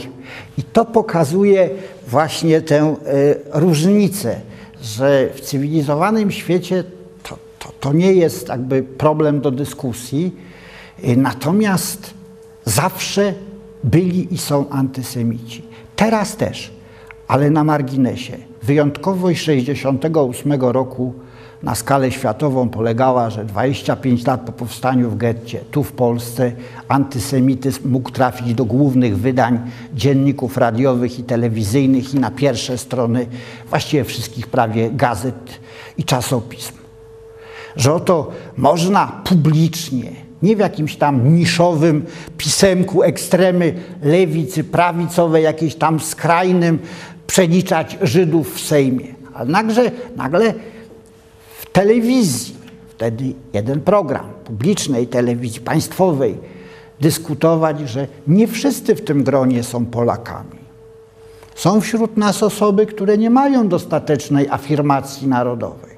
I to pokazuje właśnie tę y, różnicę, że w cywilizowanym świecie to, to, to nie jest jakby problem do dyskusji, y, natomiast zawsze byli i są antysemici. Teraz też, ale na marginesie. Wyjątkowość 68 roku na skalę światową polegała, że 25 lat po powstaniu w getcie, tu w Polsce, antysemityzm mógł trafić do głównych wydań dzienników radiowych i telewizyjnych i na pierwsze strony właściwie wszystkich prawie gazet i czasopism. Że oto można publicznie, nie w jakimś tam niszowym pisemku ekstremy lewicy, prawicowej, jakiejś tam skrajnym, przeliczać Żydów w Sejmie. Ale nagle, nagle telewizji, wtedy jeden program publicznej telewizji państwowej, dyskutować, że nie wszyscy w tym gronie są Polakami. Są wśród nas osoby, które nie mają dostatecznej afirmacji narodowej.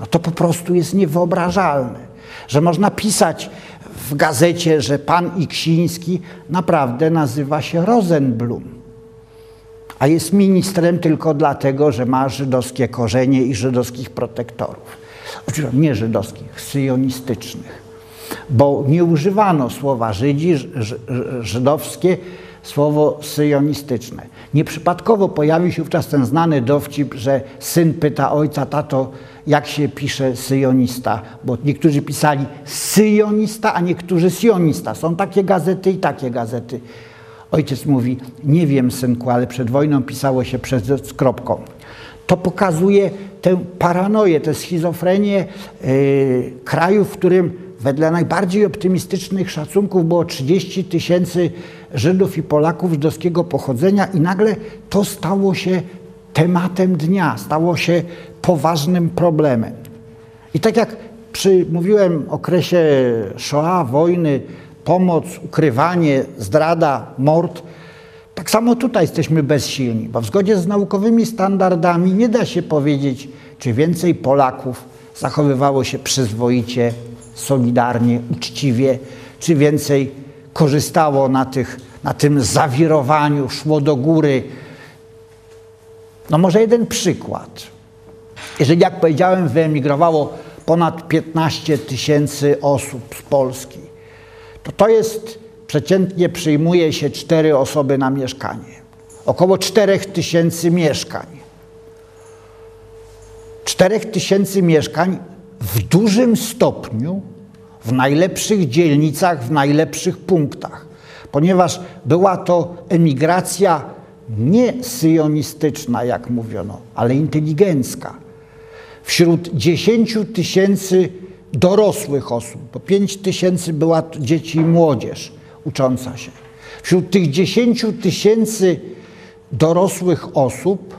No to po prostu jest niewyobrażalne, że można pisać w gazecie, że pan Iksiński naprawdę nazywa się Rosenblum, a jest ministrem tylko dlatego, że ma żydowskie korzenie i żydowskich protektorów oczywiście nie żydowskich, syjonistycznych, bo nie używano słowa Żydzi, żydowskie, słowo syjonistyczne. Nieprzypadkowo pojawił się wówczas ten znany dowcip, że syn pyta ojca, tato, jak się pisze syjonista, bo niektórzy pisali syjonista, a niektórzy sionista. Są takie gazety i takie gazety. Ojciec mówi, nie wiem synku, ale przed wojną pisało się przez kropką. To pokazuje tę paranoję, tę schizofrenię yy, kraju, w którym wedle najbardziej optymistycznych szacunków było 30 tysięcy Żydów i Polaków żydowskiego pochodzenia i nagle to stało się tematem dnia, stało się poważnym problemem. I tak jak przy, mówiłem, okresie Shoah, wojny, pomoc, ukrywanie, zdrada, mord, tak samo tutaj jesteśmy bezsilni, bo w zgodzie z naukowymi standardami nie da się powiedzieć, czy więcej Polaków zachowywało się przyzwoicie, solidarnie, uczciwie, czy więcej korzystało na, tych, na tym zawirowaniu, szło do góry. No może jeden przykład. Jeżeli, jak powiedziałem, wyemigrowało ponad 15 tysięcy osób z Polski, to to jest przeciętnie przyjmuje się cztery osoby na mieszkanie. Około czterech tysięcy mieszkań. Czterech tysięcy mieszkań w dużym stopniu, w najlepszych dzielnicach, w najlepszych punktach, ponieważ była to emigracja nie syjonistyczna, jak mówiono, ale inteligencka. Wśród dziesięciu tysięcy dorosłych osób, bo pięć tysięcy była dzieci i młodzież, ucząca się. Wśród tych 10 tysięcy dorosłych osób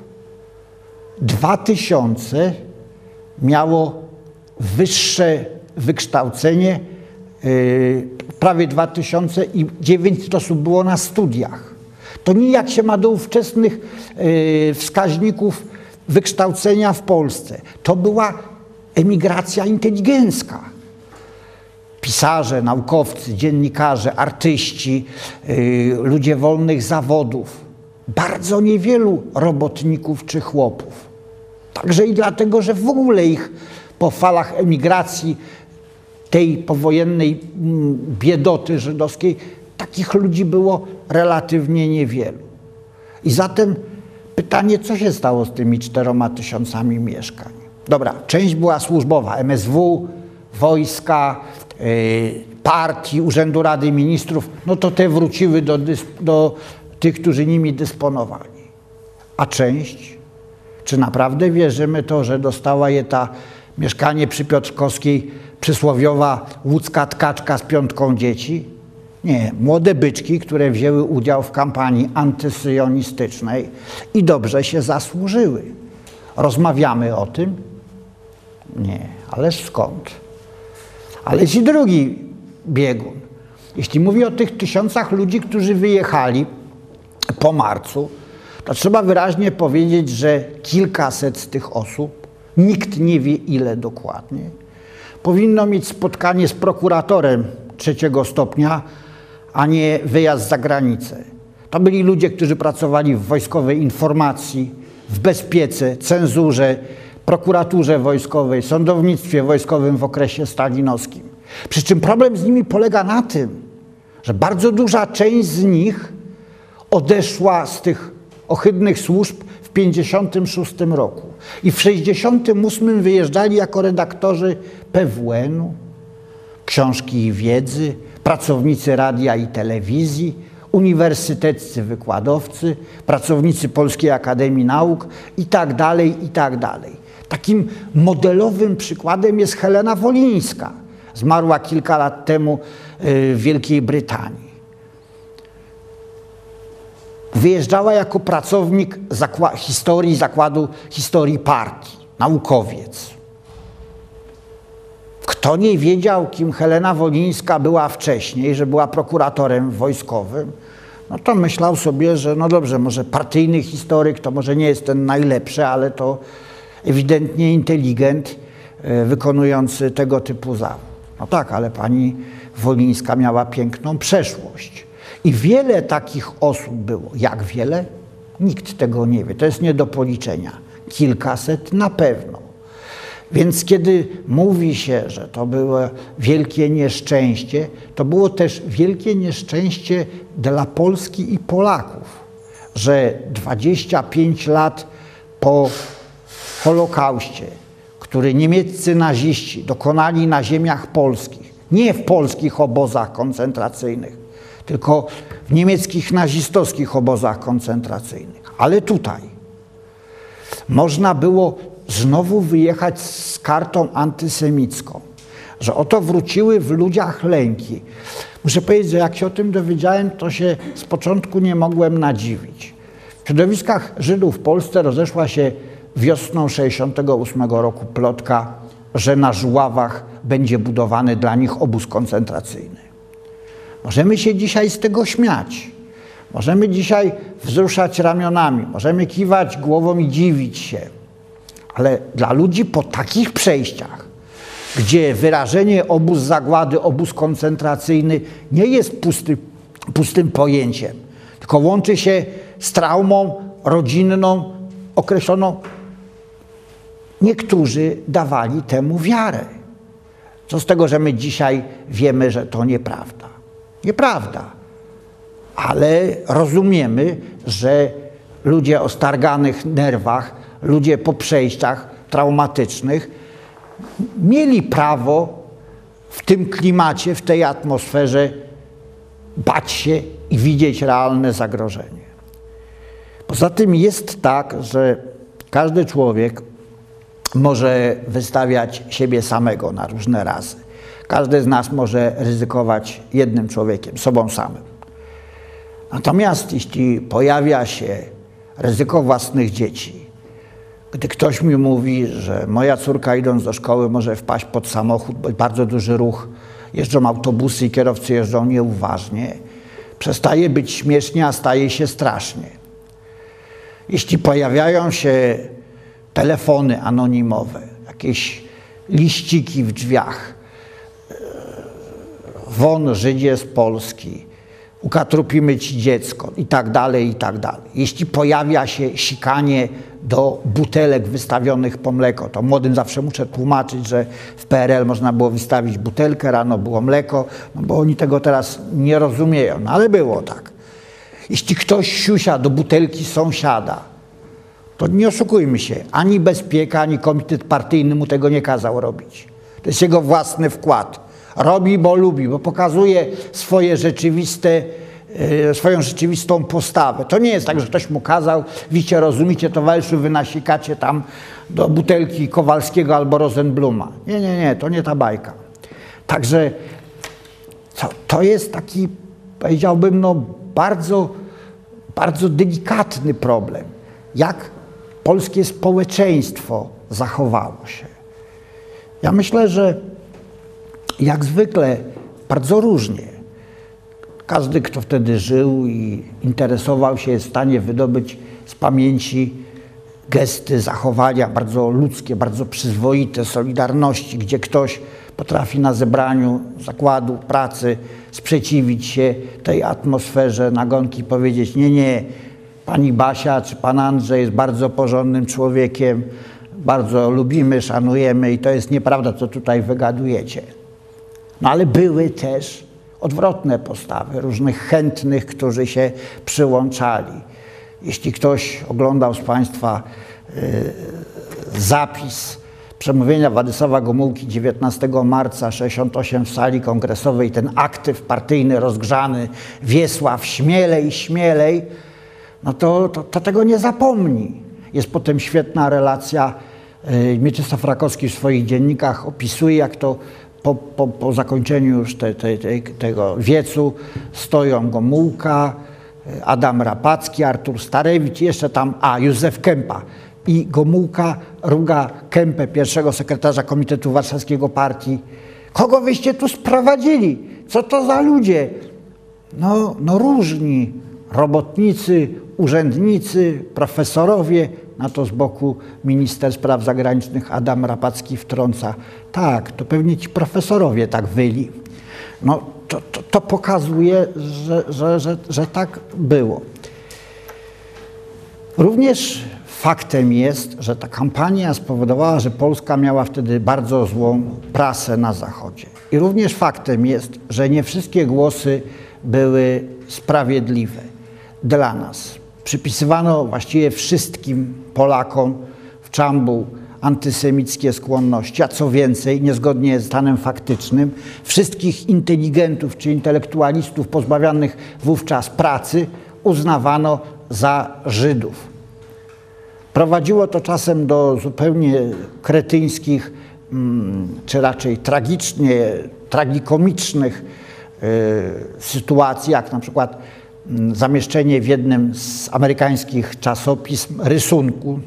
2 tysiące miało wyższe wykształcenie, yy, prawie 2 tysiące i 900 osób było na studiach. To nijak się ma do ówczesnych yy, wskaźników wykształcenia w Polsce. To była emigracja inteligencka. Pisarze, naukowcy, dziennikarze, artyści, yy, ludzie wolnych zawodów. Bardzo niewielu robotników czy chłopów. Także i dlatego, że w ogóle ich po falach emigracji, tej powojennej mm, biedoty żydowskiej, takich ludzi było relatywnie niewielu. I zatem pytanie, co się stało z tymi czteroma tysiącami mieszkań? Dobra, część była służbowa, MSW, wojska, yy, partii, Urzędu Rady Ministrów, no to te wróciły do, do tych, którzy nimi dysponowali. A część, czy naprawdę wierzymy to, że dostała je ta mieszkanie przy Piotrkowskiej przysłowiowa łódzka tkaczka z piątką dzieci? Nie, młode byczki, które wzięły udział w kampanii antysyjonistycznej i dobrze się zasłużyły. Rozmawiamy o tym? Nie, ależ skąd? Ale i drugi biegun. Jeśli mówię o tych tysiącach ludzi, którzy wyjechali po marcu, to trzeba wyraźnie powiedzieć, że kilkaset z tych osób, nikt nie wie ile dokładnie, powinno mieć spotkanie z prokuratorem trzeciego stopnia, a nie wyjazd za granicę. To byli ludzie, którzy pracowali w wojskowej informacji, w bezpiece, cenzurze, prokuraturze wojskowej, sądownictwie wojskowym w okresie stalinowskim. Przy czym problem z nimi polega na tym, że bardzo duża część z nich odeszła z tych ohydnych służb w 1956 roku. I w 1968 wyjeżdżali jako redaktorzy PWN-u, książki i wiedzy, pracownicy radia i telewizji, uniwersyteccy wykładowcy, pracownicy Polskiej Akademii Nauk i tak dalej, i tak dalej. Takim modelowym przykładem jest Helena Wolińska. Zmarła kilka lat temu y, w Wielkiej Brytanii. Wyjeżdżała jako pracownik zakła historii zakładu historii partii, naukowiec. Kto nie wiedział, kim Helena Wolińska była wcześniej, że była prokuratorem wojskowym, no to myślał sobie, że no dobrze, może partyjny historyk to może nie jest ten najlepszy, ale to ewidentnie inteligent e, wykonujący tego typu zawód. No tak, ale pani Wolińska miała piękną przeszłość. I wiele takich osób było. Jak wiele? Nikt tego nie wie. To jest nie do policzenia. Kilkaset na pewno. Więc kiedy mówi się, że to było wielkie nieszczęście, to było też wielkie nieszczęście dla Polski i Polaków, że 25 lat po Holokauście, który niemieccy naziści dokonali na ziemiach polskich, nie w polskich obozach koncentracyjnych, tylko w niemieckich nazistowskich obozach koncentracyjnych, ale tutaj można było znowu wyjechać z kartą antysemicką, że oto wróciły w ludziach lęki. Muszę powiedzieć, że jak się o tym dowiedziałem, to się z początku nie mogłem nadziwić. W środowiskach Żydów w Polsce rozeszła się wiosną 68 roku plotka, że na Żuławach będzie budowany dla nich obóz koncentracyjny. Możemy się dzisiaj z tego śmiać. Możemy dzisiaj wzruszać ramionami, możemy kiwać głową i dziwić się. Ale dla ludzi po takich przejściach, gdzie wyrażenie obóz zagłady, obóz koncentracyjny nie jest pusty, pustym pojęciem, tylko łączy się z traumą rodzinną określoną, niektórzy dawali temu wiarę. Co z tego, że my dzisiaj wiemy, że to nieprawda? Nieprawda. Ale rozumiemy, że ludzie o starganych nerwach ludzie po przejściach traumatycznych mieli prawo w tym klimacie, w tej atmosferze bać się i widzieć realne zagrożenie. Poza tym jest tak, że każdy człowiek może wystawiać siebie samego na różne razy. Każdy z nas może ryzykować jednym człowiekiem, sobą samym. Natomiast jeśli pojawia się ryzyko własnych dzieci, gdy ktoś mi mówi, że moja córka idąc do szkoły może wpaść pod samochód, bo bardzo duży ruch, jeżdżą autobusy i kierowcy jeżdżą nieuważnie, Przestaje być śmiesznie, a staje się strasznie. Jeśli pojawiają się telefony anonimowe, jakieś liściki w drzwiach, e, won Żydzie z Polski, ukatrupimy ci dziecko i tak dalej, i tak dalej. Jeśli pojawia się sikanie do butelek wystawionych po mleko, to młodym zawsze muszę tłumaczyć, że w PRL można było wystawić butelkę, rano było mleko, no bo oni tego teraz nie rozumieją, no ale było tak. Jeśli ktoś siusia do butelki sąsiada, to nie oszukujmy się, ani bezpieka, ani komitet partyjny mu tego nie kazał robić. To jest jego własny wkład. Robi, bo lubi, bo pokazuje swoje rzeczywiste, e, swoją rzeczywistą postawę. To nie jest tak, że ktoś mu kazał, widzicie, rozumiecie, towarzyszu, wy nasikacie tam do butelki Kowalskiego albo Rosenbluma. Nie, nie, nie, to nie ta bajka. Także to, to jest taki, powiedziałbym, no bardzo, bardzo delikatny problem. Jak polskie społeczeństwo zachowało się. Ja myślę, że jak zwykle bardzo różnie. Każdy, kto wtedy żył i interesował się, jest w stanie wydobyć z pamięci gesty, zachowania bardzo ludzkie, bardzo przyzwoite, solidarności, gdzie ktoś potrafi na zebraniu zakładu pracy sprzeciwić się tej atmosferze nagonki powiedzieć: Nie, nie, pani Basia czy pan Andrzej jest bardzo porządnym człowiekiem, bardzo lubimy, szanujemy i to jest nieprawda, co tutaj wygadujecie. No ale były też odwrotne postawy różnych chętnych, którzy się przyłączali. Jeśli ktoś oglądał z Państwa y, zapis przemówienia Władysława Gomułki 19 marca 68 w sali kongresowej, ten aktyw partyjny rozgrzany, Wiesław śmielej, śmielej, no to, to, to tego nie zapomni. Jest potem świetna relacja, y, Mieczysław Rakowski w swoich dziennikach opisuje, jak to po, po, po zakończeniu już te, te, te, tego wiecu stoją Gomułka, Adam Rapacki, Artur Starewicz, jeszcze tam, a Józef Kępa. I Gomułka ruga Kępę, pierwszego sekretarza Komitetu Warszawskiego Partii. Kogo wyście tu sprowadzili? Co to za ludzie? No, no różni. Robotnicy, urzędnicy, profesorowie, na to z boku minister spraw zagranicznych Adam Rapacki wtrąca. Tak, to pewnie ci profesorowie tak wyli. No, to, to, to pokazuje, że, że, że, że tak było. Również faktem jest, że ta kampania spowodowała, że Polska miała wtedy bardzo złą prasę na Zachodzie. I również faktem jest, że nie wszystkie głosy były sprawiedliwe dla nas. Przypisywano właściwie wszystkim Polakom w Czambu antysemickie skłonności, a co więcej, niezgodnie z stanem faktycznym, wszystkich inteligentów czy intelektualistów pozbawionych wówczas pracy uznawano za Żydów. Prowadziło to czasem do zupełnie kretyńskich, mm, czy raczej tragicznie, tragikomicznych y, sytuacji, jak na przykład zamieszczenie w jednym z amerykańskich czasopism rysunku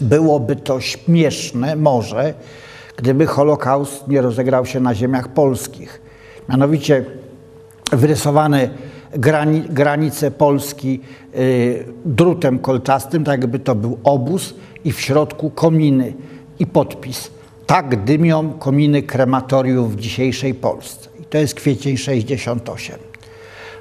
Byłoby to śmieszne może, gdyby Holokaust nie rozegrał się na ziemiach polskich. Mianowicie wyrysowane grani, granice Polski y, drutem kolczastym, tak jakby to był obóz i w środku kominy i podpis. Tak dymią kominy krematoriów w dzisiejszej Polsce. I to jest kwiecień 68.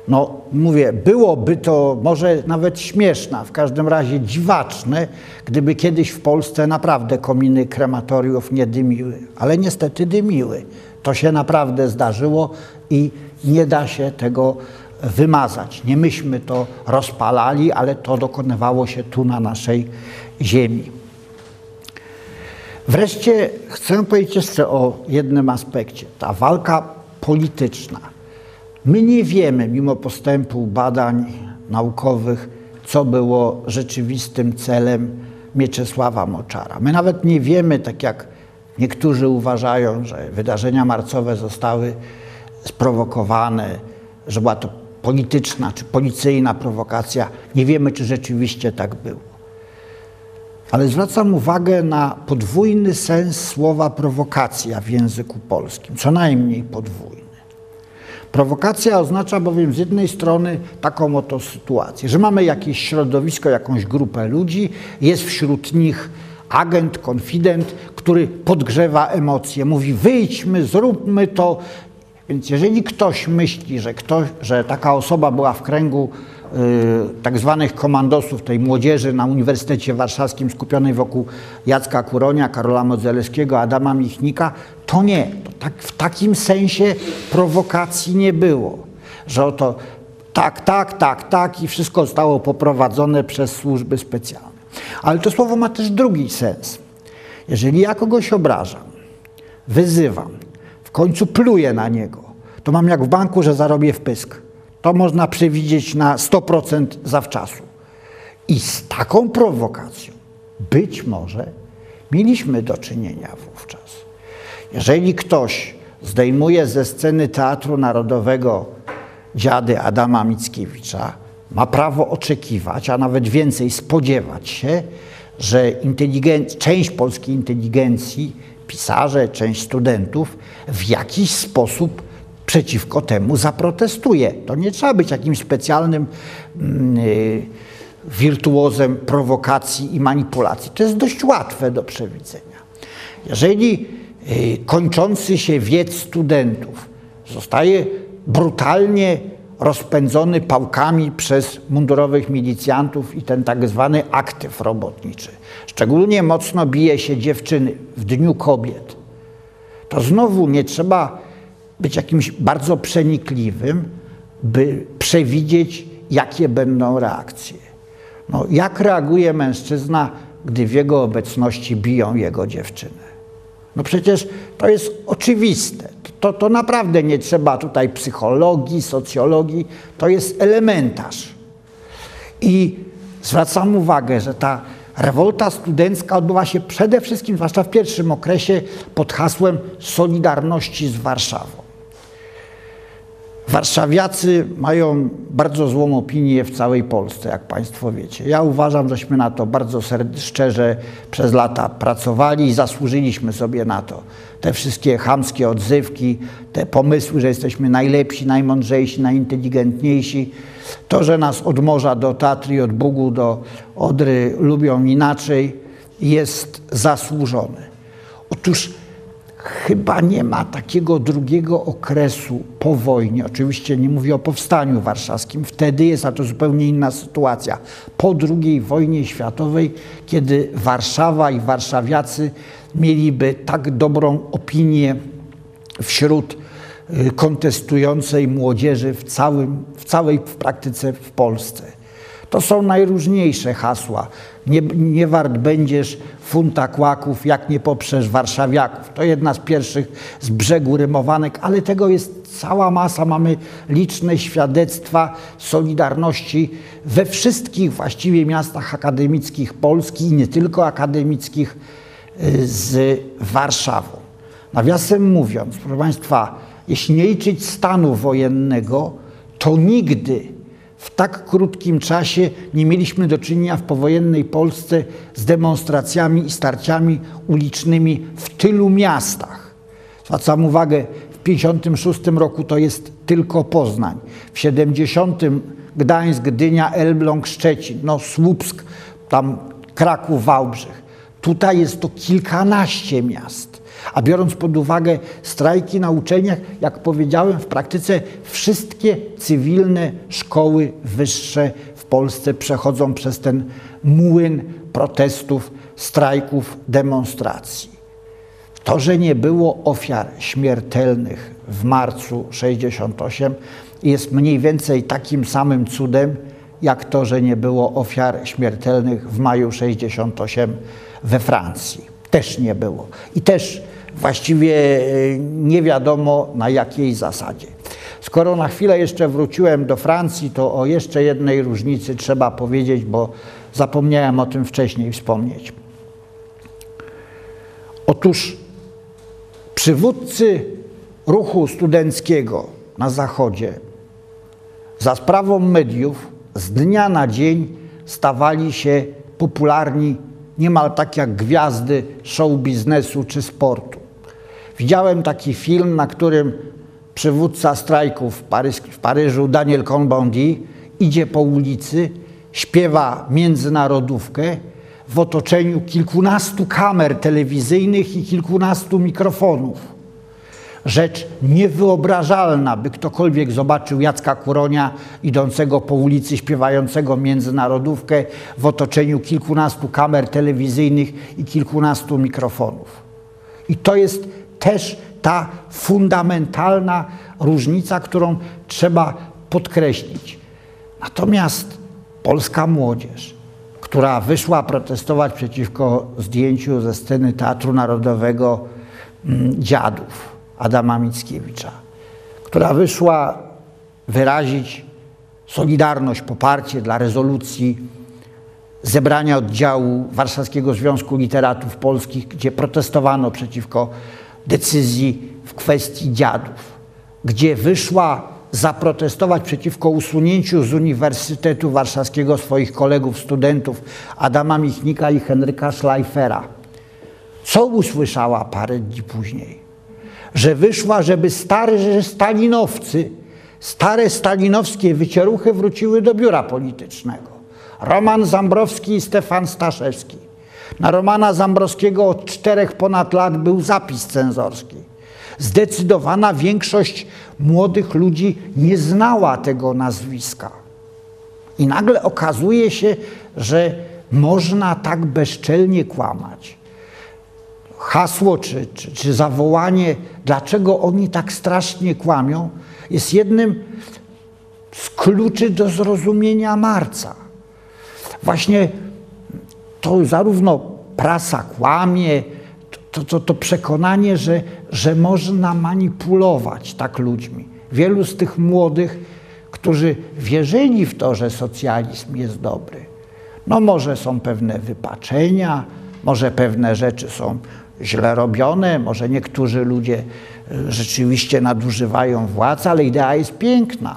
No mówię, byłoby to może nawet śmieszne, w każdym razie dziwaczne, gdyby kiedyś w Polsce naprawdę kominy krematoriów nie dymiły, ale niestety dymiły. To się naprawdę zdarzyło i nie da się tego wymazać. Nie myśmy to rozpalali, ale to dokonywało się tu na naszej ziemi. Wreszcie chcę powiedzieć jeszcze o jednym aspekcie. Ta walka polityczna My nie wiemy, mimo postępu badań naukowych, co było rzeczywistym celem Mieczysława Moczara. My nawet nie wiemy, tak jak niektórzy uważają, że wydarzenia marcowe zostały sprowokowane, że była to polityczna czy policyjna prowokacja. Nie wiemy, czy rzeczywiście tak było. Ale zwracam uwagę na podwójny sens słowa prowokacja w języku polskim, co najmniej podwójny. Prowokacja oznacza bowiem z jednej strony taką oto sytuację, że mamy jakieś środowisko, jakąś grupę ludzi, jest wśród nich agent, konfident, który podgrzewa emocje, mówi wyjdźmy, zróbmy to. Więc jeżeli ktoś myśli, że, ktoś, że taka osoba była w kręgu tak zwanych komandosów, tej młodzieży na Uniwersytecie Warszawskim skupionej wokół Jacka Kuronia, Karola Modzelewskiego, Adama Michnika, to nie. To tak, w takim sensie prowokacji nie było, że oto tak, tak, tak, tak i wszystko zostało poprowadzone przez służby specjalne. Ale to słowo ma też drugi sens. Jeżeli ja kogoś obrażam, wyzywam, w końcu pluję na niego, to mam jak w banku, że zarobię w pysk. To można przewidzieć na 100% zawczasu. I z taką prowokacją być może mieliśmy do czynienia wówczas. Jeżeli ktoś zdejmuje ze sceny Teatru Narodowego dziady Adama Mickiewicza, ma prawo oczekiwać, a nawet więcej spodziewać się, że część polskiej inteligencji, pisarze, część studentów w jakiś sposób przeciwko temu zaprotestuje. To nie trzeba być jakimś specjalnym yy, wirtuozem prowokacji i manipulacji. To jest dość łatwe do przewidzenia. Jeżeli yy, kończący się wiec studentów zostaje brutalnie rozpędzony pałkami przez mundurowych milicjantów i ten tak zwany aktyw robotniczy. Szczególnie mocno bije się dziewczyny w Dniu Kobiet. To znowu nie trzeba być jakimś bardzo przenikliwym, by przewidzieć, jakie będą reakcje. No, jak reaguje mężczyzna, gdy w jego obecności biją jego dziewczynę? No przecież to jest oczywiste. To, to naprawdę nie trzeba tutaj psychologii, socjologii, to jest elementarz. I zwracam uwagę, że ta rewolta studencka odbywa się przede wszystkim, zwłaszcza w pierwszym okresie, pod hasłem Solidarności z Warszawą. Warszawiacy mają bardzo złą opinię w całej Polsce, jak Państwo wiecie. Ja uważam, żeśmy na to bardzo szczerze przez lata pracowali i zasłużyliśmy sobie na to. Te wszystkie chamskie odzywki, te pomysły, że jesteśmy najlepsi, najmądrzejsi, najinteligentniejsi, to, że nas od morza do Tatry, od Bugu do Odry lubią inaczej, jest zasłużone. Otóż chyba nie ma takiego drugiego okresu po wojnie. Oczywiście nie mówię o powstaniu warszawskim, wtedy jest to zupełnie inna sytuacja. Po II wojnie światowej, kiedy Warszawa i warszawiacy mieliby tak dobrą opinię wśród y, kontestującej młodzieży w, całym, w całej w praktyce w Polsce. To są najróżniejsze hasła. Nie, nie wart będziesz funta kłaków, jak nie poprzesz warszawiaków. To jedna z pierwszych z brzegu rymowanek, ale tego jest cała masa. Mamy liczne świadectwa solidarności we wszystkich właściwie miastach akademickich Polski i nie tylko akademickich y, z Warszawą. Nawiasem mówiąc, proszę Państwa, jeśli nie liczyć stanu wojennego, to nigdy w tak krótkim czasie nie mieliśmy do czynienia w powojennej Polsce z demonstracjami i starciami ulicznymi w tylu miastach. Zwracam uwagę, w 56 roku to jest tylko Poznań, w 70 Gdańsk, Gdynia, Elbląg, Szczecin, no Słupsk, tam Kraków, Wałbrzych. Tutaj jest to kilkanaście miast. A biorąc pod uwagę strajki na uczelniach, jak powiedziałem, w praktyce wszystkie cywilne szkoły wyższe w Polsce przechodzą przez ten młyn protestów, strajków, demonstracji. To, że nie było ofiar śmiertelnych w marcu 68 jest mniej więcej takim samym cudem, jak to, że nie było ofiar śmiertelnych w maju 68 we Francji. Też nie było. I też właściwie e, nie wiadomo na jakiej zasadzie. Skoro na chwilę jeszcze wróciłem do Francji, to o jeszcze jednej różnicy trzeba powiedzieć, bo zapomniałem o tym wcześniej wspomnieć. Otóż przywódcy ruchu studenckiego na Zachodzie za sprawą mediów z dnia na dzień stawali się popularni niemal tak jak gwiazdy show biznesu czy sportu. Widziałem taki film, na którym przywódca strajków w, Paryż, w Paryżu, Daniel Cohn-Bendit, idzie po ulicy, śpiewa międzynarodówkę w otoczeniu kilkunastu kamer telewizyjnych i kilkunastu mikrofonów rzecz niewyobrażalna, by ktokolwiek zobaczył Jacka Kuronia idącego po ulicy, śpiewającego międzynarodówkę w otoczeniu kilkunastu kamer telewizyjnych i kilkunastu mikrofonów. I to jest też ta fundamentalna różnica, którą trzeba podkreślić. Natomiast polska młodzież, która wyszła protestować przeciwko zdjęciu ze sceny Teatru Narodowego mm, Dziadów, Adama Mickiewicza, która wyszła wyrazić solidarność, poparcie dla rezolucji zebrania oddziału Warszawskiego Związku Literatów Polskich, gdzie protestowano przeciwko decyzji w kwestii dziadów, gdzie wyszła zaprotestować przeciwko usunięciu z Uniwersytetu Warszawskiego swoich kolegów, studentów Adama Michnika i Henryka Schleifera. Co usłyszała parę dni później? że wyszła, żeby stary stalinowcy, stare stalinowskie wycieruchy wróciły do biura politycznego. Roman Zambrowski i Stefan Staszewski. Na Romana Zambrowskiego od czterech ponad lat był zapis cenzorski. Zdecydowana większość młodych ludzi nie znała tego nazwiska. I nagle okazuje się, że można tak bezczelnie kłamać hasło czy, czy, czy zawołanie, dlaczego oni tak strasznie kłamią, jest jednym z kluczy do zrozumienia marca. Właśnie to zarówno prasa kłamie, to, to, to przekonanie, że, że można manipulować tak ludźmi. Wielu z tych młodych, którzy wierzyli w to, że socjalizm jest dobry, no może są pewne wypaczenia, może pewne rzeczy są źle robione, może niektórzy ludzie e, rzeczywiście nadużywają władzy, ale idea jest piękna.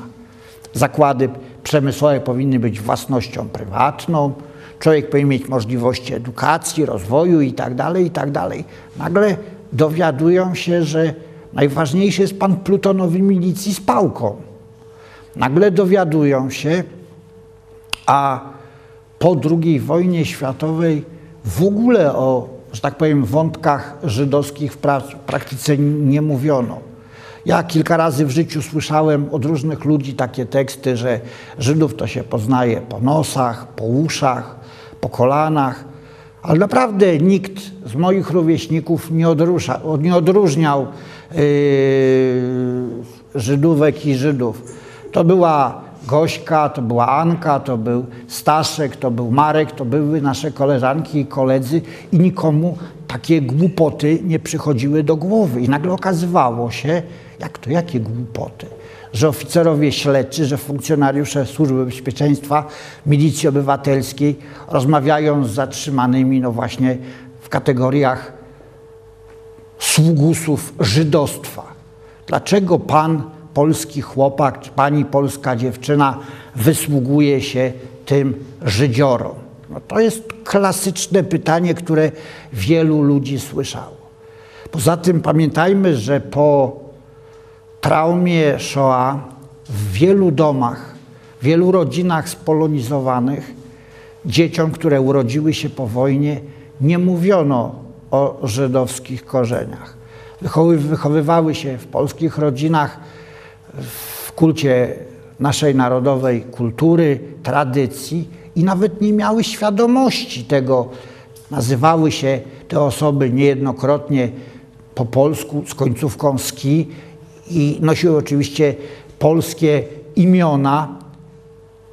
Zakłady przemysłowe powinny być własnością prywatną, człowiek powinien mieć możliwości edukacji, rozwoju itd., tak itd. Tak Nagle dowiadują się, że najważniejszy jest pan plutonowy milicji z pałką. Nagle dowiadują się, a po II wojnie światowej w ogóle o że tak powiem, wątkach żydowskich w praktyce nie mówiono. Ja kilka razy w życiu słyszałem od różnych ludzi takie teksty, że Żydów to się poznaje po nosach, po uszach, po kolanach, ale naprawdę nikt z moich rówieśników nie, odrusza, nie odróżniał yy, Żydówek i Żydów. To była Gośka, to była Anka, to był Staszek, to był Marek, to były nasze koleżanki i koledzy i nikomu takie głupoty nie przychodziły do głowy. I nagle okazywało się, jak to, jakie głupoty? Że oficerowie śledczy, że funkcjonariusze Służby Bezpieczeństwa, Milicji Obywatelskiej rozmawiają z zatrzymanymi, no właśnie w kategoriach sługusów żydostwa. Dlaczego pan polski chłopak czy pani polska dziewczyna wysługuje się tym żydziorom? No to jest klasyczne pytanie, które wielu ludzi słyszało. Poza tym pamiętajmy, że po traumie Shoah w wielu domach, w wielu rodzinach spolonizowanych dzieciom, które urodziły się po wojnie, nie mówiono o żydowskich korzeniach. Wychowywały się w polskich rodzinach w kulcie naszej narodowej kultury, tradycji i nawet nie miały świadomości tego. Nazywały się te osoby niejednokrotnie po polsku z końcówką ski i nosiły oczywiście polskie imiona.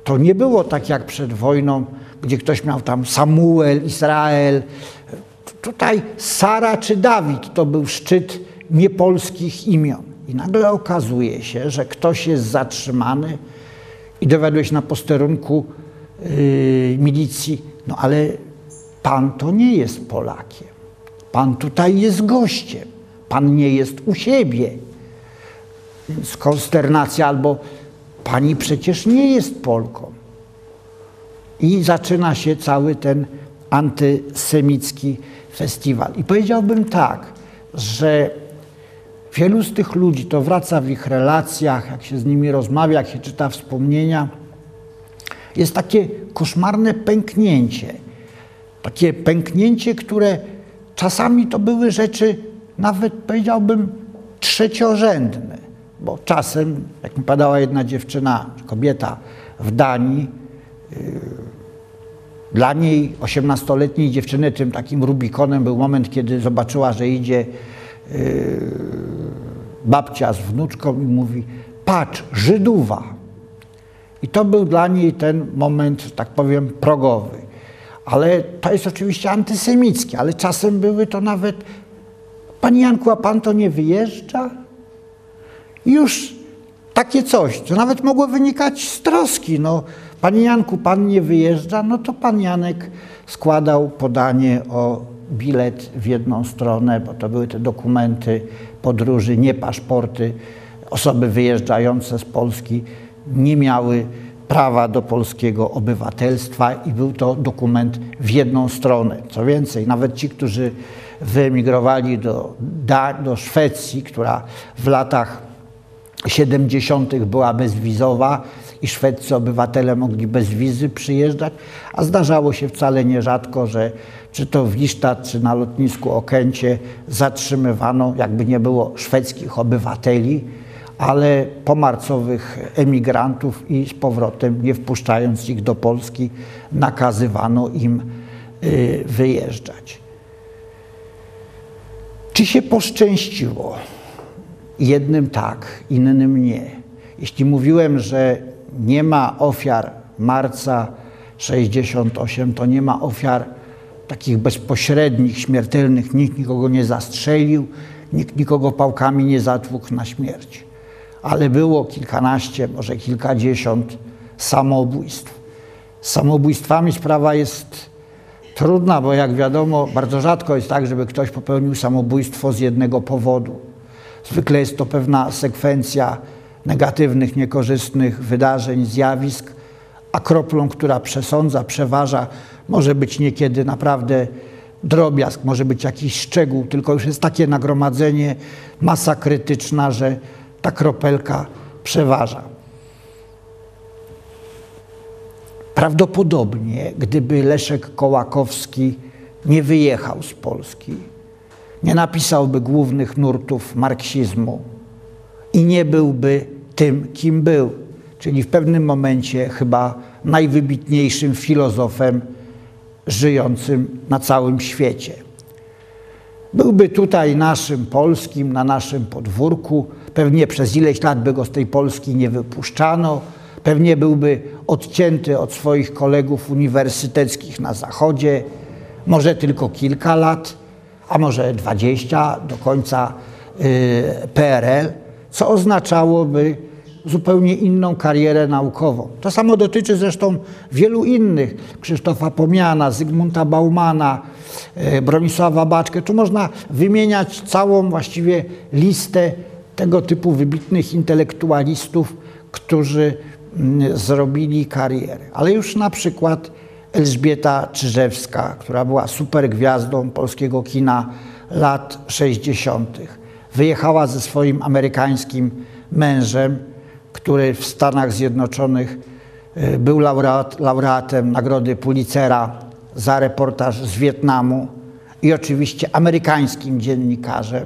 To nie było tak jak przed wojną, gdzie ktoś miał tam Samuel, Izrael. Tutaj Sara czy Dawid to był szczyt niepolskich imion. I nagle okazuje się, że ktoś jest zatrzymany i dowiaduje się na posterunku yy, milicji, no ale pan to nie jest Polakiem. Pan tutaj jest gościem. Pan nie jest u siebie. Konsternacja albo pani przecież nie jest Polką. I zaczyna się cały ten antysemicki festiwal. I powiedziałbym tak, że Wielu z tych ludzi, to wraca w ich relacjach, jak się z nimi rozmawia, jak się czyta wspomnienia, jest takie koszmarne pęknięcie. Takie pęknięcie, które czasami to były rzeczy, nawet powiedziałbym, trzeciorzędne. Bo czasem, jak mi padała jedna dziewczyna, kobieta w Danii, yy, dla niej, 18-letniej dziewczyny, tym takim Rubikonem był moment, kiedy zobaczyła, że idzie yy, babcia z wnuczką i mówi: Patrz, Żydowa. I to był dla niej ten moment, tak powiem, progowy. Ale to jest oczywiście antysemickie, ale czasem były to nawet. Panie Janku, a pan to nie wyjeżdża? Już takie coś, co nawet mogło wynikać z troski. No, Panie Janku, pan nie wyjeżdża, no to pan Janek składał podanie o bilet w jedną stronę, bo to były te dokumenty podróży, nie paszporty. Osoby wyjeżdżające z Polski nie miały prawa do polskiego obywatelstwa i był to dokument w jedną stronę. Co więcej, nawet ci, którzy wyemigrowali do, do Szwecji, która w latach 70. była bezwizowa i szwedzcy obywatele mogli bez wizy przyjeżdżać, a zdarzało się wcale nierzadko, że czy to w Lisztat, czy na lotnisku Okęcie zatrzymywano, jakby nie było szwedzkich obywateli, ale pomarcowych emigrantów i z powrotem, nie wpuszczając ich do Polski, nakazywano im y, wyjeżdżać. Czy się poszczęściło? Jednym tak, innym nie. Jeśli mówiłem, że nie ma ofiar marca 68, to nie ma ofiar takich bezpośrednich, śmiertelnych. Nikt nikogo nie zastrzelił, nikt nikogo pałkami nie zatłukł na śmierć. Ale było kilkanaście, może kilkadziesiąt samobójstw. Z samobójstwami sprawa jest trudna, bo jak wiadomo, bardzo rzadko jest tak, żeby ktoś popełnił samobójstwo z jednego powodu. Zwykle jest to pewna sekwencja negatywnych, niekorzystnych wydarzeń, zjawisk, a kroplą, która przesądza, przeważa, może być niekiedy naprawdę drobiazg, może być jakiś szczegół, tylko już jest takie nagromadzenie, masa krytyczna, że ta kropelka przeważa. Prawdopodobnie, gdyby Leszek Kołakowski nie wyjechał z Polski, nie napisałby głównych nurtów marksizmu i nie byłby tym, kim był, czyli w pewnym momencie chyba najwybitniejszym filozofem żyjącym na całym świecie. Byłby tutaj naszym polskim, na naszym podwórku, pewnie przez ileś lat by go z tej Polski nie wypuszczano, pewnie byłby odcięty od swoich kolegów uniwersyteckich na Zachodzie, może tylko kilka lat, a może 20 do końca y, PRL, co oznaczałoby zupełnie inną karierę naukową. To samo dotyczy zresztą wielu innych, Krzysztofa Pomiana, Zygmunta Baumana, y, Bronisława Baczkę. Tu można wymieniać całą właściwie listę tego typu wybitnych intelektualistów, którzy mm, zrobili karierę. Ale już na przykład Elżbieta Czyżewska, która była supergwiazdą polskiego kina lat 60. Wyjechała ze swoim amerykańskim mężem, który w Stanach Zjednoczonych y, był laureat, laureatem Nagrody Pulitzera za reportaż z Wietnamu i oczywiście amerykańskim dziennikarzem,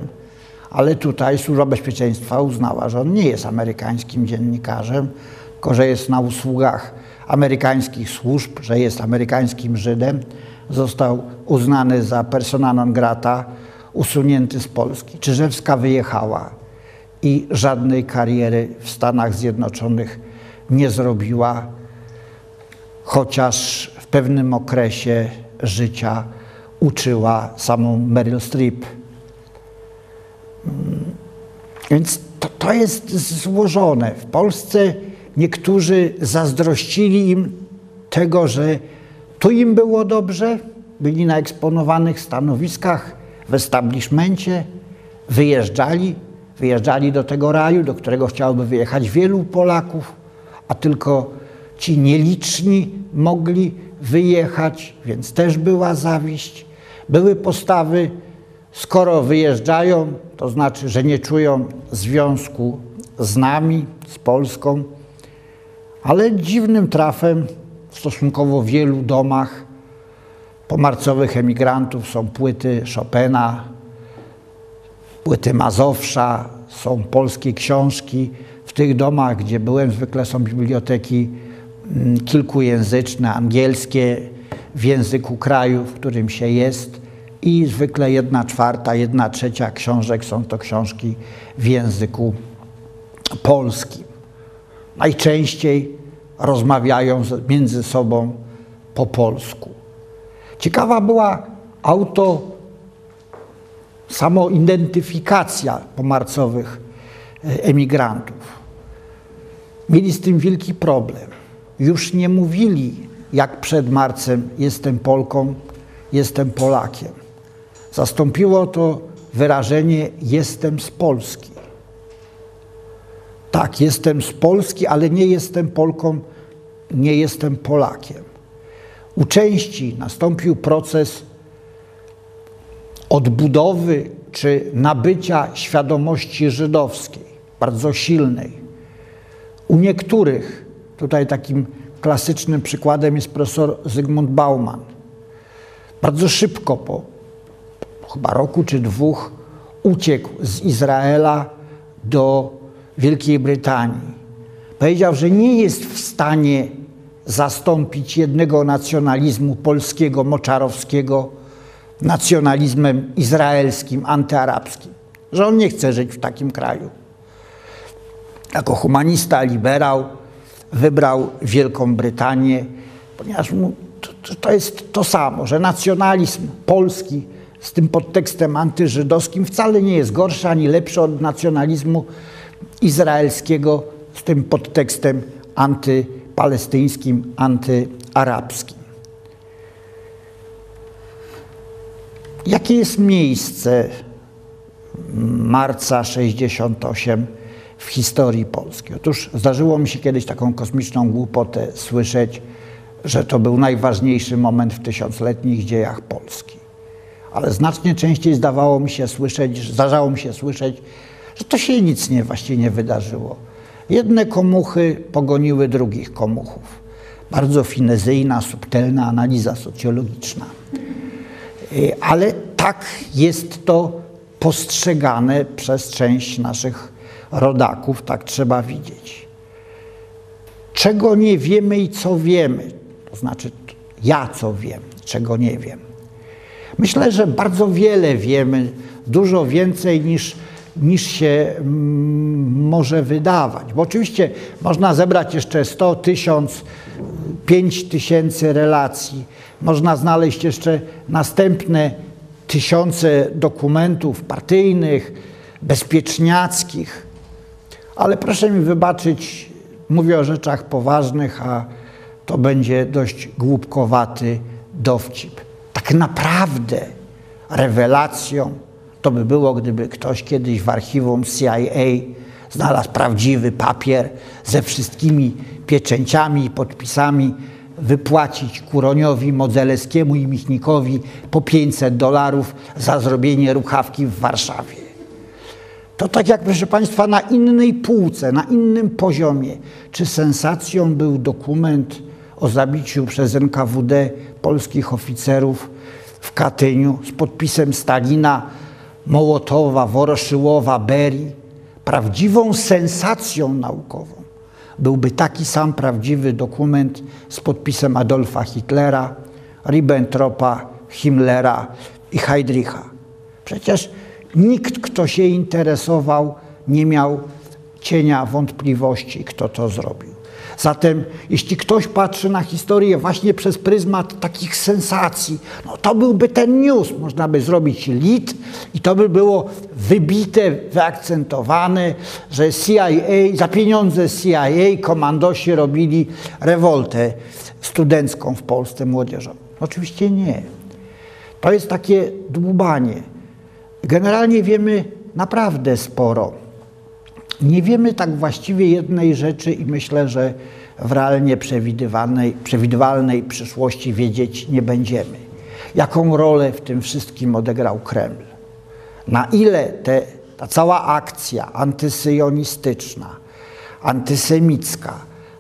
ale tutaj Służba Bezpieczeństwa uznała, że on nie jest amerykańskim dziennikarzem, tylko że jest na usługach amerykańskich służb, że jest amerykańskim Żydem, został uznany za persona non grata, usunięty z Polski. Czyżewska wyjechała i żadnej kariery w Stanach Zjednoczonych nie zrobiła, chociaż w pewnym okresie życia uczyła samą Meryl Streep. Mm, więc to, to jest złożone. W Polsce Niektórzy zazdrościli im tego, że tu im było dobrze, byli na eksponowanych stanowiskach w establishmencie, wyjeżdżali, wyjeżdżali do tego raju, do którego chciałoby wyjechać wielu Polaków, a tylko ci nieliczni mogli wyjechać, więc też była zawiść. Były postawy Skoro wyjeżdżają, to znaczy, że nie czują związku z nami, z Polską, ale dziwnym trafem w stosunkowo wielu domach pomarcowych emigrantów są płyty Chopina, płyty Mazowsza, są polskie książki. W tych domach, gdzie byłem, zwykle są biblioteki mm, kilkujęzyczne, angielskie, w języku kraju, w którym się jest i zwykle jedna czwarta, jedna trzecia książek są to książki w języku polskim. Najczęściej rozmawiają między sobą po polsku. Ciekawa była auto samoidentyfikacja pomarcowych e, emigrantów. Mieli z tym wielki problem. Już nie mówili, jak przed marcem, jestem Polką, jestem Polakiem. Zastąpiło to wyrażenie jestem z Polski. Tak, jestem z Polski, ale nie jestem Polką, nie jestem Polakiem. U części nastąpił proces odbudowy czy nabycia świadomości żydowskiej, bardzo silnej. U niektórych, tutaj takim klasycznym przykładem jest profesor Zygmunt Bauman. Bardzo szybko, po chyba roku czy dwóch, uciekł z Izraela do Wielkiej Brytanii. Powiedział, że nie jest w stanie zastąpić jednego nacjonalizmu polskiego, moczarowskiego, nacjonalizmem izraelskim, antyarabskim. Że on nie chce żyć w takim kraju. Jako humanista, liberał wybrał Wielką Brytanię, ponieważ mu to, to jest to samo, że nacjonalizm polski z tym podtekstem antyżydowskim wcale nie jest gorszy ani lepszy od nacjonalizmu izraelskiego z tym podtekstem antypalestyńskim, antyarabskim. Jakie jest miejsce marca 68 w historii Polski? Otóż zdarzyło mi się kiedyś taką kosmiczną głupotę słyszeć, że to był najważniejszy moment w tysiącletnich dziejach Polski. Ale znacznie częściej zdawało mi się słyszeć, zdarzało mi się słyszeć, że to się nic nie, właściwie nie wydarzyło. Jedne komuchy pogoniły drugich komuchów. Bardzo finezyjna, subtelna analiza socjologiczna. Y, ale tak jest to postrzegane przez część naszych rodaków, tak trzeba widzieć. Czego nie wiemy i co wiemy, to znaczy ja co wiem, czego nie wiem. Myślę, że bardzo wiele wiemy, dużo więcej niż niż się mm, może wydawać. Bo oczywiście można zebrać jeszcze 100, 1000, 5 tysięcy relacji. Można znaleźć jeszcze następne tysiące dokumentów partyjnych, bezpieczniackich. Ale proszę mi wybaczyć, mówię o rzeczach poważnych, a to będzie dość głupkowaty dowcip. Tak naprawdę rewelacją to by było, gdyby ktoś kiedyś w archiwum CIA znalazł prawdziwy papier ze wszystkimi pieczęciami i podpisami, wypłacić Kuroniowi, Modzelewskiemu i Michnikowi po 500 dolarów za zrobienie ruchawki w Warszawie. To tak jak, proszę Państwa, na innej półce, na innym poziomie. Czy sensacją był dokument o zabiciu przez NKWD polskich oficerów w Katyniu z podpisem Stalina Mołotowa, Woroszyłowa, Berii, prawdziwą sensacją naukową byłby taki sam prawdziwy dokument z podpisem Adolfa Hitlera, Ribbentropa, Himmlera i Heydricha. Przecież nikt, kto się interesował, nie miał cienia wątpliwości, kto to zrobił. Zatem, jeśli ktoś patrzy na historię właśnie przez pryzmat takich sensacji, no to byłby ten news. Można by zrobić lit i to by było wybite, wyakcentowane, że CIA, za pieniądze CIA komandosi robili rewoltę studencką w Polsce młodzieżową. Oczywiście nie. To jest takie dłubanie. Generalnie wiemy naprawdę sporo. Nie wiemy tak właściwie jednej rzeczy i myślę, że w realnie przewidywalnej, przewidywalnej przyszłości wiedzieć nie będziemy. Jaką rolę w tym wszystkim odegrał Kreml? Na ile te, ta cała akcja antysyjonistyczna, antysemicka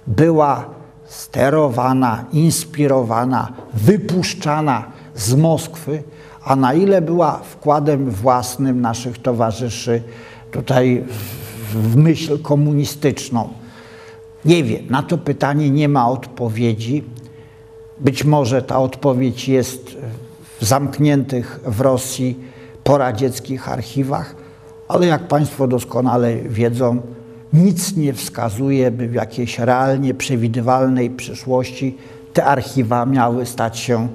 była sterowana, inspirowana, wypuszczana z Moskwy, a na ile była wkładem własnym naszych towarzyszy tutaj w myśl komunistyczną. Nie wiem, na to pytanie nie ma odpowiedzi. Być może ta odpowiedź jest w zamkniętych w Rosji poradzieckich archiwach, ale jak Państwo doskonale wiedzą, nic nie wskazuje, by w jakiejś realnie przewidywalnej przyszłości te archiwa miały stać się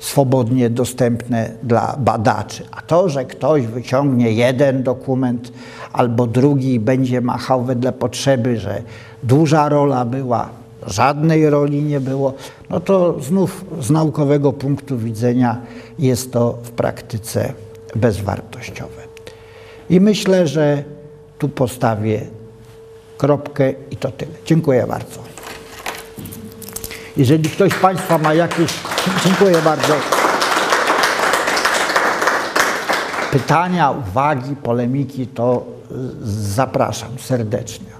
swobodnie dostępne dla badaczy. A to, że ktoś wyciągnie jeden dokument albo drugi i będzie machał wedle potrzeby, że duża rola była, żadnej roli nie było, no to znów z naukowego punktu widzenia jest to w praktyce bezwartościowe. I myślę, że tu postawię kropkę i to tyle. Dziękuję bardzo. Jeżeli ktoś z Państwa ma jakieś... Dziękuję bardzo. Pytania, uwagi, polemiki, to zapraszam serdecznie.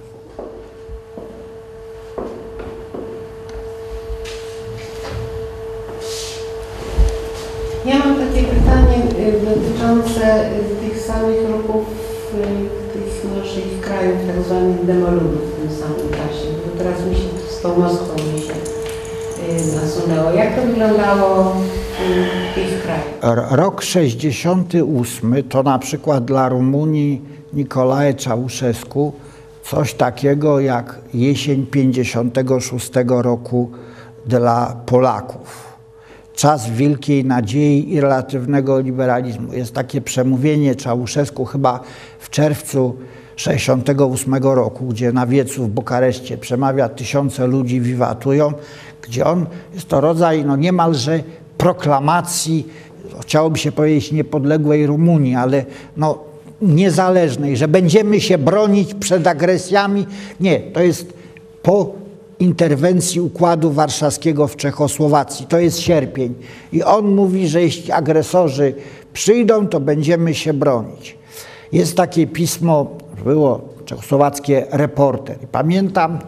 Ja mam takie pytanie y, dotyczące y, tych samych ruchów y, tych naszych krajów, tak zwanych demoludów w tym samym czasie, bo teraz mi się z tą Moskwą się nasunęło. Jak to wyglądało w tych krajach? Rok 68 to na przykład dla Rumunii Nicolae Ceausescu coś takiego jak jesień 56 roku dla Polaków czas wielkiej nadziei i relatywnego liberalizmu. Jest takie przemówienie Czałszewsku chyba w czerwcu 68 roku, gdzie na wiecu w Bukareszcie przemawia tysiące ludzi, wiwatują, gdzie on, jest to rodzaj no niemalże proklamacji, chciałoby się powiedzieć niepodległej Rumunii, ale no niezależnej, że będziemy się bronić przed agresjami. Nie, to jest po interwencji Układu Warszawskiego w Czechosłowacji. To jest sierpień. I on mówi, że jeśli agresorzy przyjdą, to będziemy się bronić. Jest takie pismo, było czechosłowackie Reporter. I pamiętam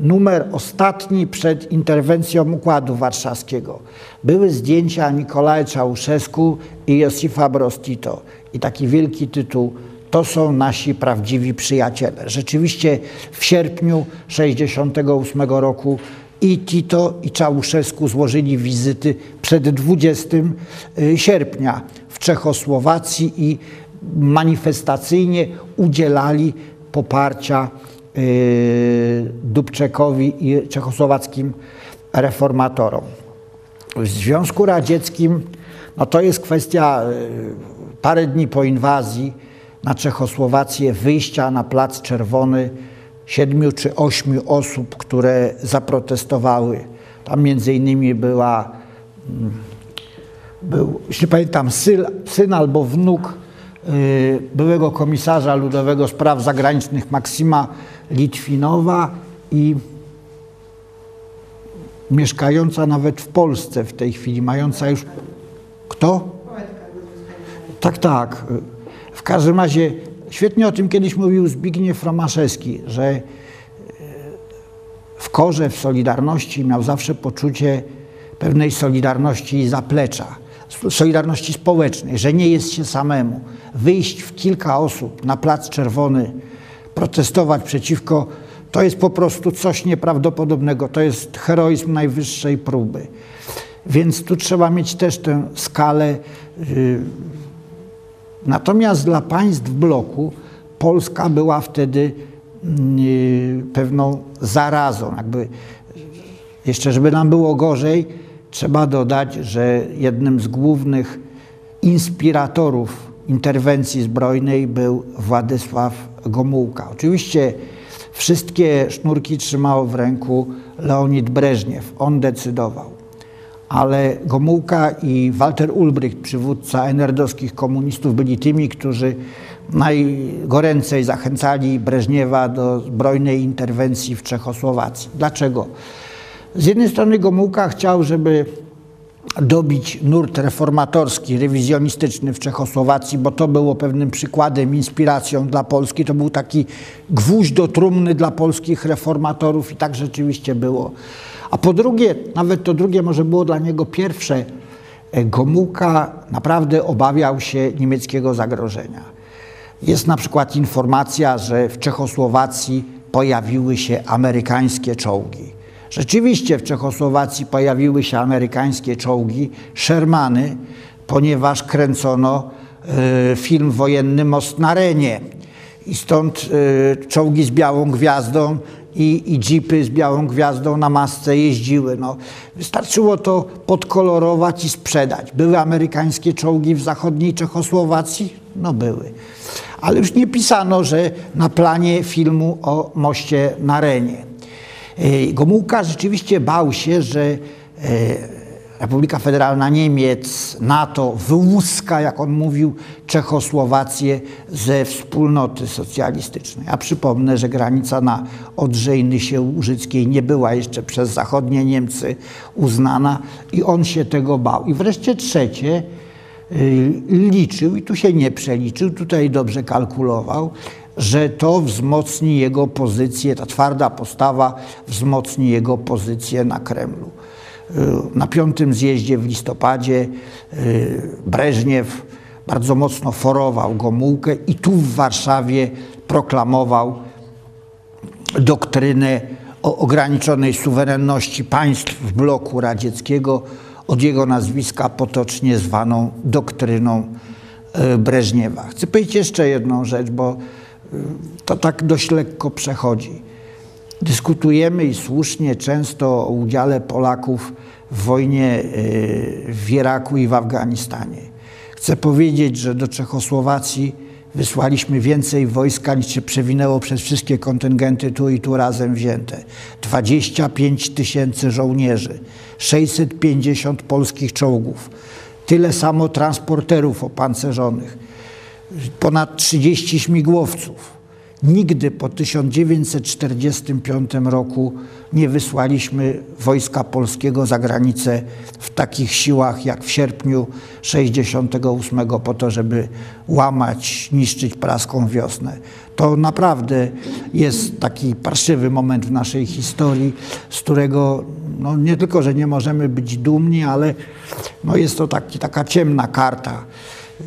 numer ostatni przed interwencją Układu Warszawskiego. Były zdjęcia Nikolaja Czałszewsku i Josifa Broz Tito. I taki wielki tytuł to są nasi prawdziwi przyjaciele. Rzeczywiście w sierpniu 1968 roku i Tito i Czałszewsku złożyli wizyty przed 20 y, sierpnia w Czechosłowacji i manifestacyjnie udzielali poparcia Dubczekowi i czechosłowackim reformatorom. W Związku Radzieckim no to jest kwestia y, parę dni po inwazji na Czechosłowację wyjścia na Plac Czerwony siedmiu czy ośmiu osób, które zaprotestowały. Tam między innymi była, mm, był, jeśli pamiętam, syn, syn albo wnuk y, byłego komisarza ludowego spraw zagranicznych Maksima Litwinowa i mieszkająca nawet w Polsce w tej chwili, mająca już... Kto? Tak, tak. W każdym razie świetnie o tym kiedyś mówił Zbigniew Romaszewski, że e, w korze, w Solidarności miał zawsze poczucie pewnej solidarności i zaplecza, solidarności społecznej, że nie jest się samemu. Wyjść w kilka osób na Plac Czerwony, protestować przeciwko, to jest po prostu coś nieprawdopodobnego. To jest heroizm najwyższej próby. Więc tu trzeba mieć też tę skalę y, Natomiast dla państw bloku Polska była wtedy mm, y, pewną zarazą. Jakby jeszcze, żeby nam było gorzej, trzeba dodać, że jednym z głównych inspiratorów interwencji zbrojnej był Władysław Gomułka. Oczywiście wszystkie sznurki trzymał w ręku Leonid Breżniew. On decydował ale Gomułka i Walter Ulbricht, przywódca enerdowskich komunistów, byli tymi, którzy najgoręcej zachęcali Breżniewa do zbrojnej interwencji w Czechosłowacji. Dlaczego? Z jednej strony Gomułka chciał, żeby dobić nurt reformatorski, rewizjonistyczny w Czechosłowacji, bo to było pewnym przykładem, inspiracją dla Polski. To był taki gwóźdź do trumny dla polskich reformatorów i tak rzeczywiście było. A po drugie, nawet to drugie może było dla niego pierwsze, e, Gomułka naprawdę obawiał się niemieckiego zagrożenia. Jest na przykład informacja, że w Czechosłowacji pojawiły się amerykańskie czołgi. Rzeczywiście w Czechosłowacji pojawiły się amerykańskie czołgi, Shermany, ponieważ kręcono y, film wojenny Most na Renie. I stąd y, czołgi z białą gwiazdą i, i jeepy z białą gwiazdą na masce jeździły. No, wystarczyło to podkolorować i sprzedać. Były amerykańskie czołgi w zachodniej Czechosłowacji? No były. Ale już nie pisano, że na planie filmu o moście na Renie. Gomułka rzeczywiście bał się, że Republika Federalna Niemiec, NATO wyłuska, jak on mówił, Czechosłowację ze wspólnoty socjalistycznej. A przypomnę, że granica na Odrze Nysie Łużyckiej nie była jeszcze przez zachodnie Niemcy uznana i on się tego bał. I wreszcie trzecie, liczył, i tu się nie przeliczył, tutaj dobrze kalkulował, że to wzmocni jego pozycję, ta twarda postawa wzmocni jego pozycję na Kremlu. Na piątym zjeździe w listopadzie Breżniew bardzo mocno forował Gomułkę i tu w Warszawie proklamował doktrynę o ograniczonej suwerenności państw w bloku radzieckiego, od jego nazwiska potocznie zwaną doktryną Breżniewa. Chcę powiedzieć jeszcze jedną rzecz, bo to tak dość lekko przechodzi. Dyskutujemy i słusznie często o udziale Polaków w wojnie w Iraku i w Afganistanie. Chcę powiedzieć, że do Czechosłowacji wysłaliśmy więcej wojska niż się przewinęło przez wszystkie kontyngenty tu i tu razem wzięte. 25 tysięcy żołnierzy, 650 polskich czołgów, tyle samo transporterów opancerzonych, ponad 30 śmigłowców. Nigdy po 1945 roku nie wysłaliśmy wojska polskiego za granicę w takich siłach jak w sierpniu 68 po to, żeby łamać, niszczyć praską wiosnę. To naprawdę jest taki parszywy moment w naszej historii, z którego no, nie tylko, że nie możemy być dumni, ale no, jest to taki, taka ciemna karta.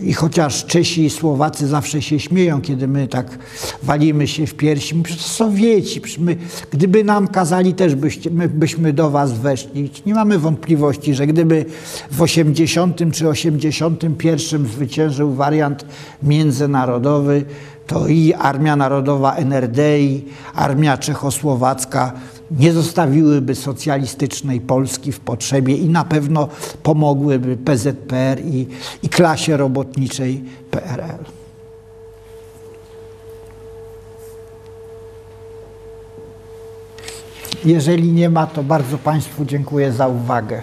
I chociaż Czesi i Słowacy zawsze się śmieją, kiedy my tak walimy się w piersi, my przecież Sowieci, przecież my, gdyby nam kazali, też byście, my byśmy do was weszli. Nie mamy wątpliwości, że gdyby w 80 czy 81 zwyciężył wariant międzynarodowy, to i Armia Narodowa NRD, i Armia Czechosłowacka nie zostawiłyby socjalistycznej Polski w potrzebie i na pewno pomogłyby PZPR i, i klasie robotniczej PRL. Jeżeli nie ma, to bardzo Państwu dziękuję za uwagę.